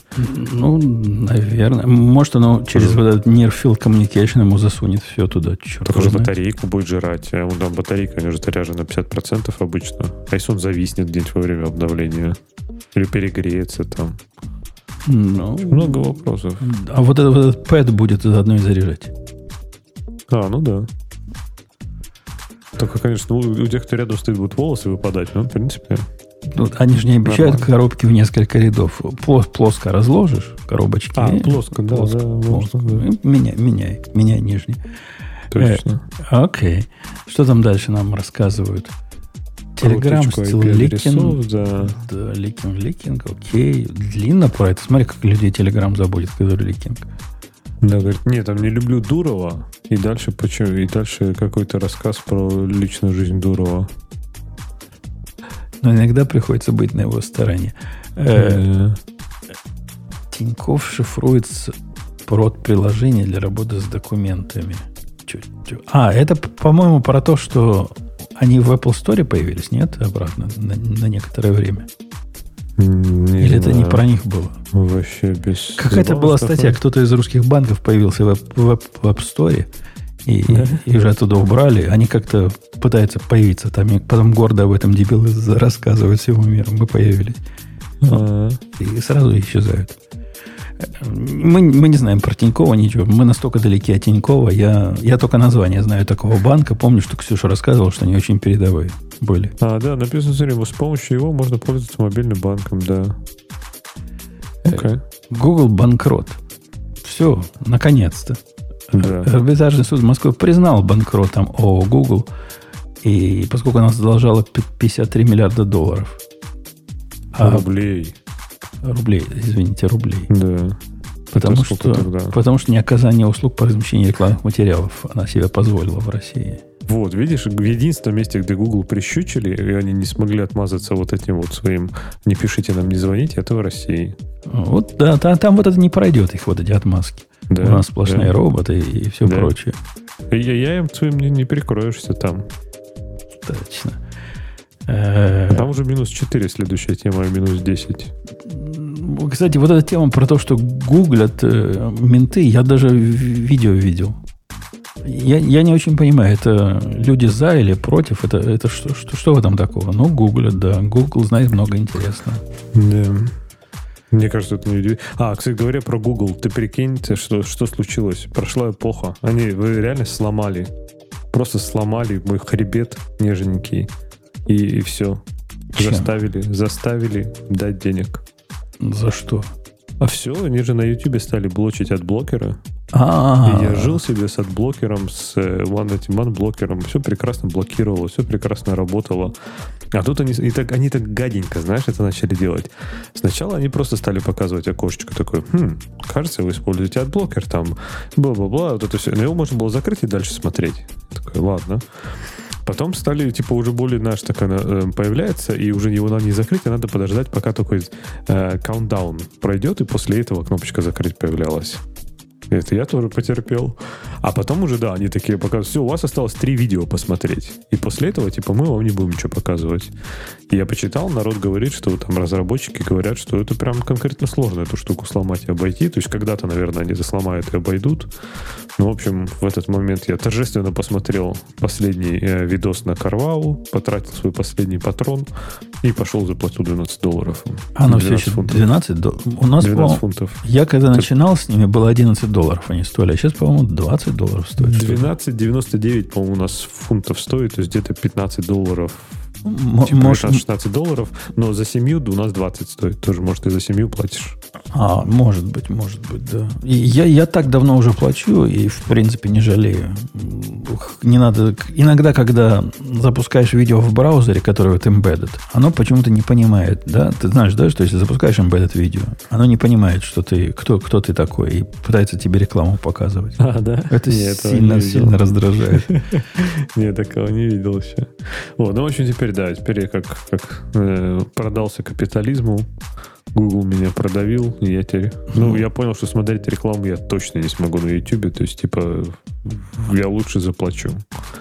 Ну, наверное. Может, оно через вот этот Near Field Communication ему засунет все туда. Черт Только же батарейку будет жрать. А он там батарейка, они же заряжена на 50% обычно. А если он зависнет где-нибудь во время обновления? Или перегреется там? Ну, Много вопросов. А вот этот, вот этот пэд будет заодно и заряжать. А, ну да. Только, конечно, у, тех, кто рядом стоит, будут волосы выпадать, но, в принципе... Ну, они же не обещают нормально. коробки в несколько рядов. Плос, плоско разложишь коробочки. А, плоско, да, плоско, да, плоско. Можно, да. Меняй, меняй, меняй нижний. Точно. Э, окей. Что там дальше нам рассказывают? Телеграм стил ликинг. Да. да, ликинг, ликинг, окей. Длинно про это. Смотри, как людей Телеграм забудет, который ликинг. Да, говорит, нет, там не люблю Дурова. И дальше почему? И дальше какой-то рассказ про личную жизнь Дурова. Но иногда приходится быть на его стороне. Э, Тиньков шифрует прод приложение для работы с документами. А, это, по-моему, про то, что они в Apple Store появились, нет? Обратно на, на некоторое время. Не Или знаю. это не про них было? Вообще без... Какая-то была статья, кто-то из русских банков появился в, App Store И, да. и уже оттуда убрали. Они как-то пытаются появиться там. И потом гордо об этом дебилы рассказывают всему миру. Мы появились. А-а-а. И сразу исчезают. Мы, мы не знаем про Тинькова ничего. Мы настолько далеки от Тинькова. Я, я только название знаю такого банка. Помню, что Ксюша рассказывал, что они очень передовые были. А, да, написано, смотри, с помощью его можно пользоваться мобильным банком, да. Okay. Google банкрот. Все, наконец-то. Да. Арбитражный суд Москвы признал банкротом ООО Google, и поскольку она задолжала 53 миллиарда долларов. А, рублей. Рублей, извините, рублей. Да. Потому что, тогда? потому что не оказание услуг по размещению рекламных материалов она себе позволила в России. Вот, видишь, в единственном месте, где Google прищучили, и они не смогли отмазаться вот этим вот своим «не пишите нам, не звоните», это в России. Вот, да, там, там вот это не пройдет, их вот эти отмазки. Да, У нас сплошные да. роботы и все да. прочее. Я, я им своим не, не перекроешься там. Точно. А там уже минус 4 следующая тема, а минус 10. Кстати, вот эта тема про то, что гуглят э, менты, я даже видео видел. Я, я не очень понимаю, это люди за или против? Это, это что, что, что в этом такого? Ну, гуглят, да. Google знает много интересного. Да. Мне кажется, это не удивительно. А, кстати говоря, про Google. Ты прикиньте, что, что случилось. Прошла эпоха. Они вы реально сломали. Просто сломали мой хребет нежненький. И, и все. Чем? Заставили, заставили дать денег. За что? А все, они же на YouTube стали блочить adblocker а. А-а-а. И я жил себе с adblocker ом, с э, one, этим one все прекрасно блокировало, все прекрасно работало. А тут они, и так, они так гаденько, знаешь, это начали делать. Сначала они просто стали показывать окошечко такое, хм, кажется, вы используете adblocker, там, бла-бла-бла, вот это все. Но его можно было закрыть и дальше смотреть. Такой, ладно. Потом стали, типа, уже более наш такая э, появляется, и уже его надо не закрыть, а надо подождать, пока такой э, countdown пройдет, и после этого кнопочка закрыть появлялась. Это я тоже потерпел. А потом уже, да, они такие показывают, все, у вас осталось три видео посмотреть. И после этого, типа, мы вам не будем ничего показывать. И я почитал, народ говорит, что там разработчики говорят, что это прям конкретно сложно эту штуку сломать и обойти. То есть когда-то, наверное, они засломают и обойдут. Ну, в общем, в этот момент я торжественно посмотрел последний э, видос на Карвау, потратил свой последний патрон и пошел заплатил 12 долларов. А, ну все еще фунтов. 12 долларов? У нас, 12 фунтов. Я когда Ты... начинал с ними, было 11 долларов они стоили, а сейчас, по-моему, 20 долларов стоят. 12,99, по-моему, у нас фунтов стоит, то есть где-то 15 долларов Типа может... 16 долларов, но за семью у нас 20 стоит. Тоже, может, и за семью платишь. А, может быть, может быть, да. И я, я так давно уже плачу и, в принципе, не жалею. Не надо... Иногда, когда запускаешь видео в браузере, которое вот embedded, оно почему-то не понимает, да? Ты знаешь, да, что если запускаешь embedded видео, оно не понимает, что ты, кто, кто ты такой, и пытается тебе рекламу показывать. А, да? Это Нет, сильно, сильно раздражает. Нет, такого не видел еще. Вот, ну, в общем, теперь да, теперь я как, как э, продался капитализму, Google меня продавил, и я теперь... Ну, я понял, что смотреть рекламу я точно не смогу на YouTube, то есть, типа, я лучше заплачу.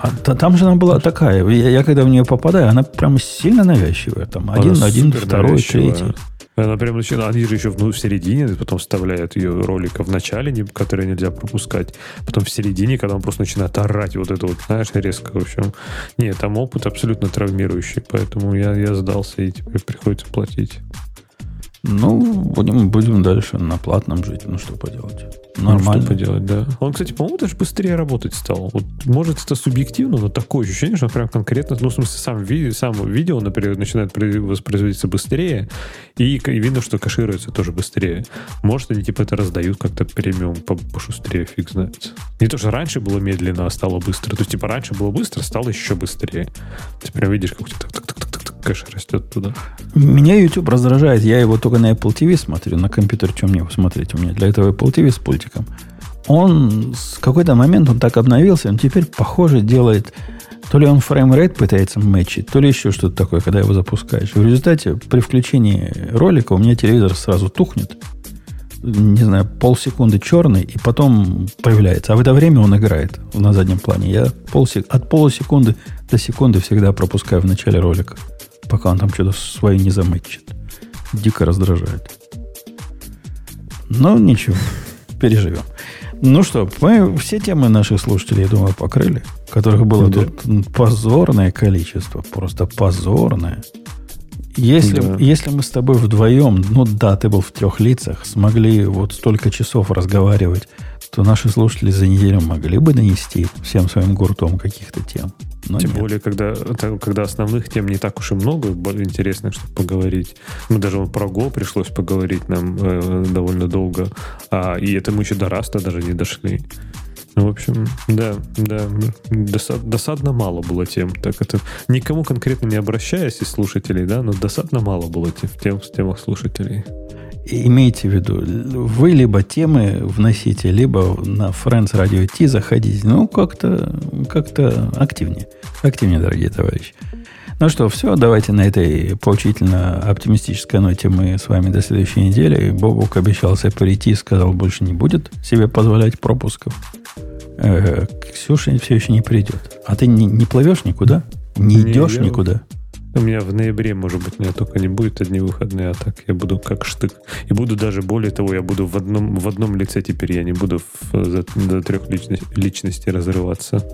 А там же она была такая, я, я когда в нее попадаю, она прям сильно навязчивая. Там один, она один, второй, третий. Она прям начинает, они же еще в, в середине, потом вставляют ее ролика в начале, которые нельзя пропускать, потом в середине, когда он просто начинает орать вот это вот, знаешь, резко, в общем. Нет, там опыт абсолютно травмирующий, поэтому я, я сдался, и теперь приходится платить. Ну, будем, будем дальше на платном жить. Ну, что поделать. Нормально. Ну, что поделать, да. Он, кстати, по-моему, даже быстрее работать стал. Вот, может, это субъективно, но такое ощущение, что он прям конкретно, ну, в смысле, сам, ви- сам видео, например, начинает воспроизводиться быстрее, и, и видно, что кэшируется тоже быстрее. Может, они, типа, это раздают как-то премиум пошустрее, фиг знает. Не то, что раньше было медленно, а стало быстро. То есть, типа, раньше было быстро, стало еще быстрее. Ты прям видишь, как у тебя так, кэш растет туда. Меня YouTube раздражает. Я его только на Apple TV смотрю, на компьютер, чем мне посмотреть. У меня для этого Apple TV с пультиком. Он с какой-то момент он так обновился, он теперь, похоже, делает то ли он frame rate пытается мэтчить, то ли еще что-то такое, когда его запускаешь. В результате при включении ролика у меня телевизор сразу тухнет. Не знаю, полсекунды черный, и потом появляется. А в это время он играет на заднем плане. Я полсек... от полусекунды до секунды всегда пропускаю в начале ролика пока он там что-то свое не замычит. Дико раздражает. Но ничего, переживем. Ну что, мы все темы наших слушателей, я думаю, покрыли, которых было да. тут позорное количество, просто позорное. Если, да. если мы с тобой вдвоем, ну да, ты был в трех лицах, смогли вот столько часов разговаривать, то наши слушатели за неделю могли бы донести всем своим гуртом каких-то тем. Но Тем нет. более, когда, когда основных тем не так уж и много интересных, чтобы поговорить. Ну, даже про Go пришлось поговорить нам э, довольно долго. А, и это мы еще до Раста даже не дошли. Ну, в общем, да, да, досад, досадно мало было тем. Так это никому конкретно не обращаясь из слушателей, да, но досадно мало было тем, тем, темах слушателей. Имейте в виду, вы либо темы вносите, либо на Friends Radio T заходите. Ну, как-то как активнее. Активнее, дорогие товарищи. Ну что, все, давайте на этой поучительно-оптимистической ноте мы с вами до следующей недели. Бобук обещался прийти, сказал, больше не будет себе позволять пропусков. Э, Ксюша все еще не придет. А ты не, не плывешь никуда? Не, не идешь я... никуда? У меня в ноябре, может быть, меня только не будет одни выходные, а так я буду как штык. И буду даже, более того, я буду в одном, в одном лице теперь, я не буду в, за, до трех личностей, личностей разрываться.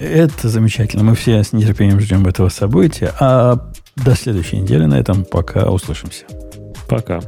Это замечательно. Мы все с нетерпением ждем этого события. А до следующей недели на этом пока услышимся. Пока.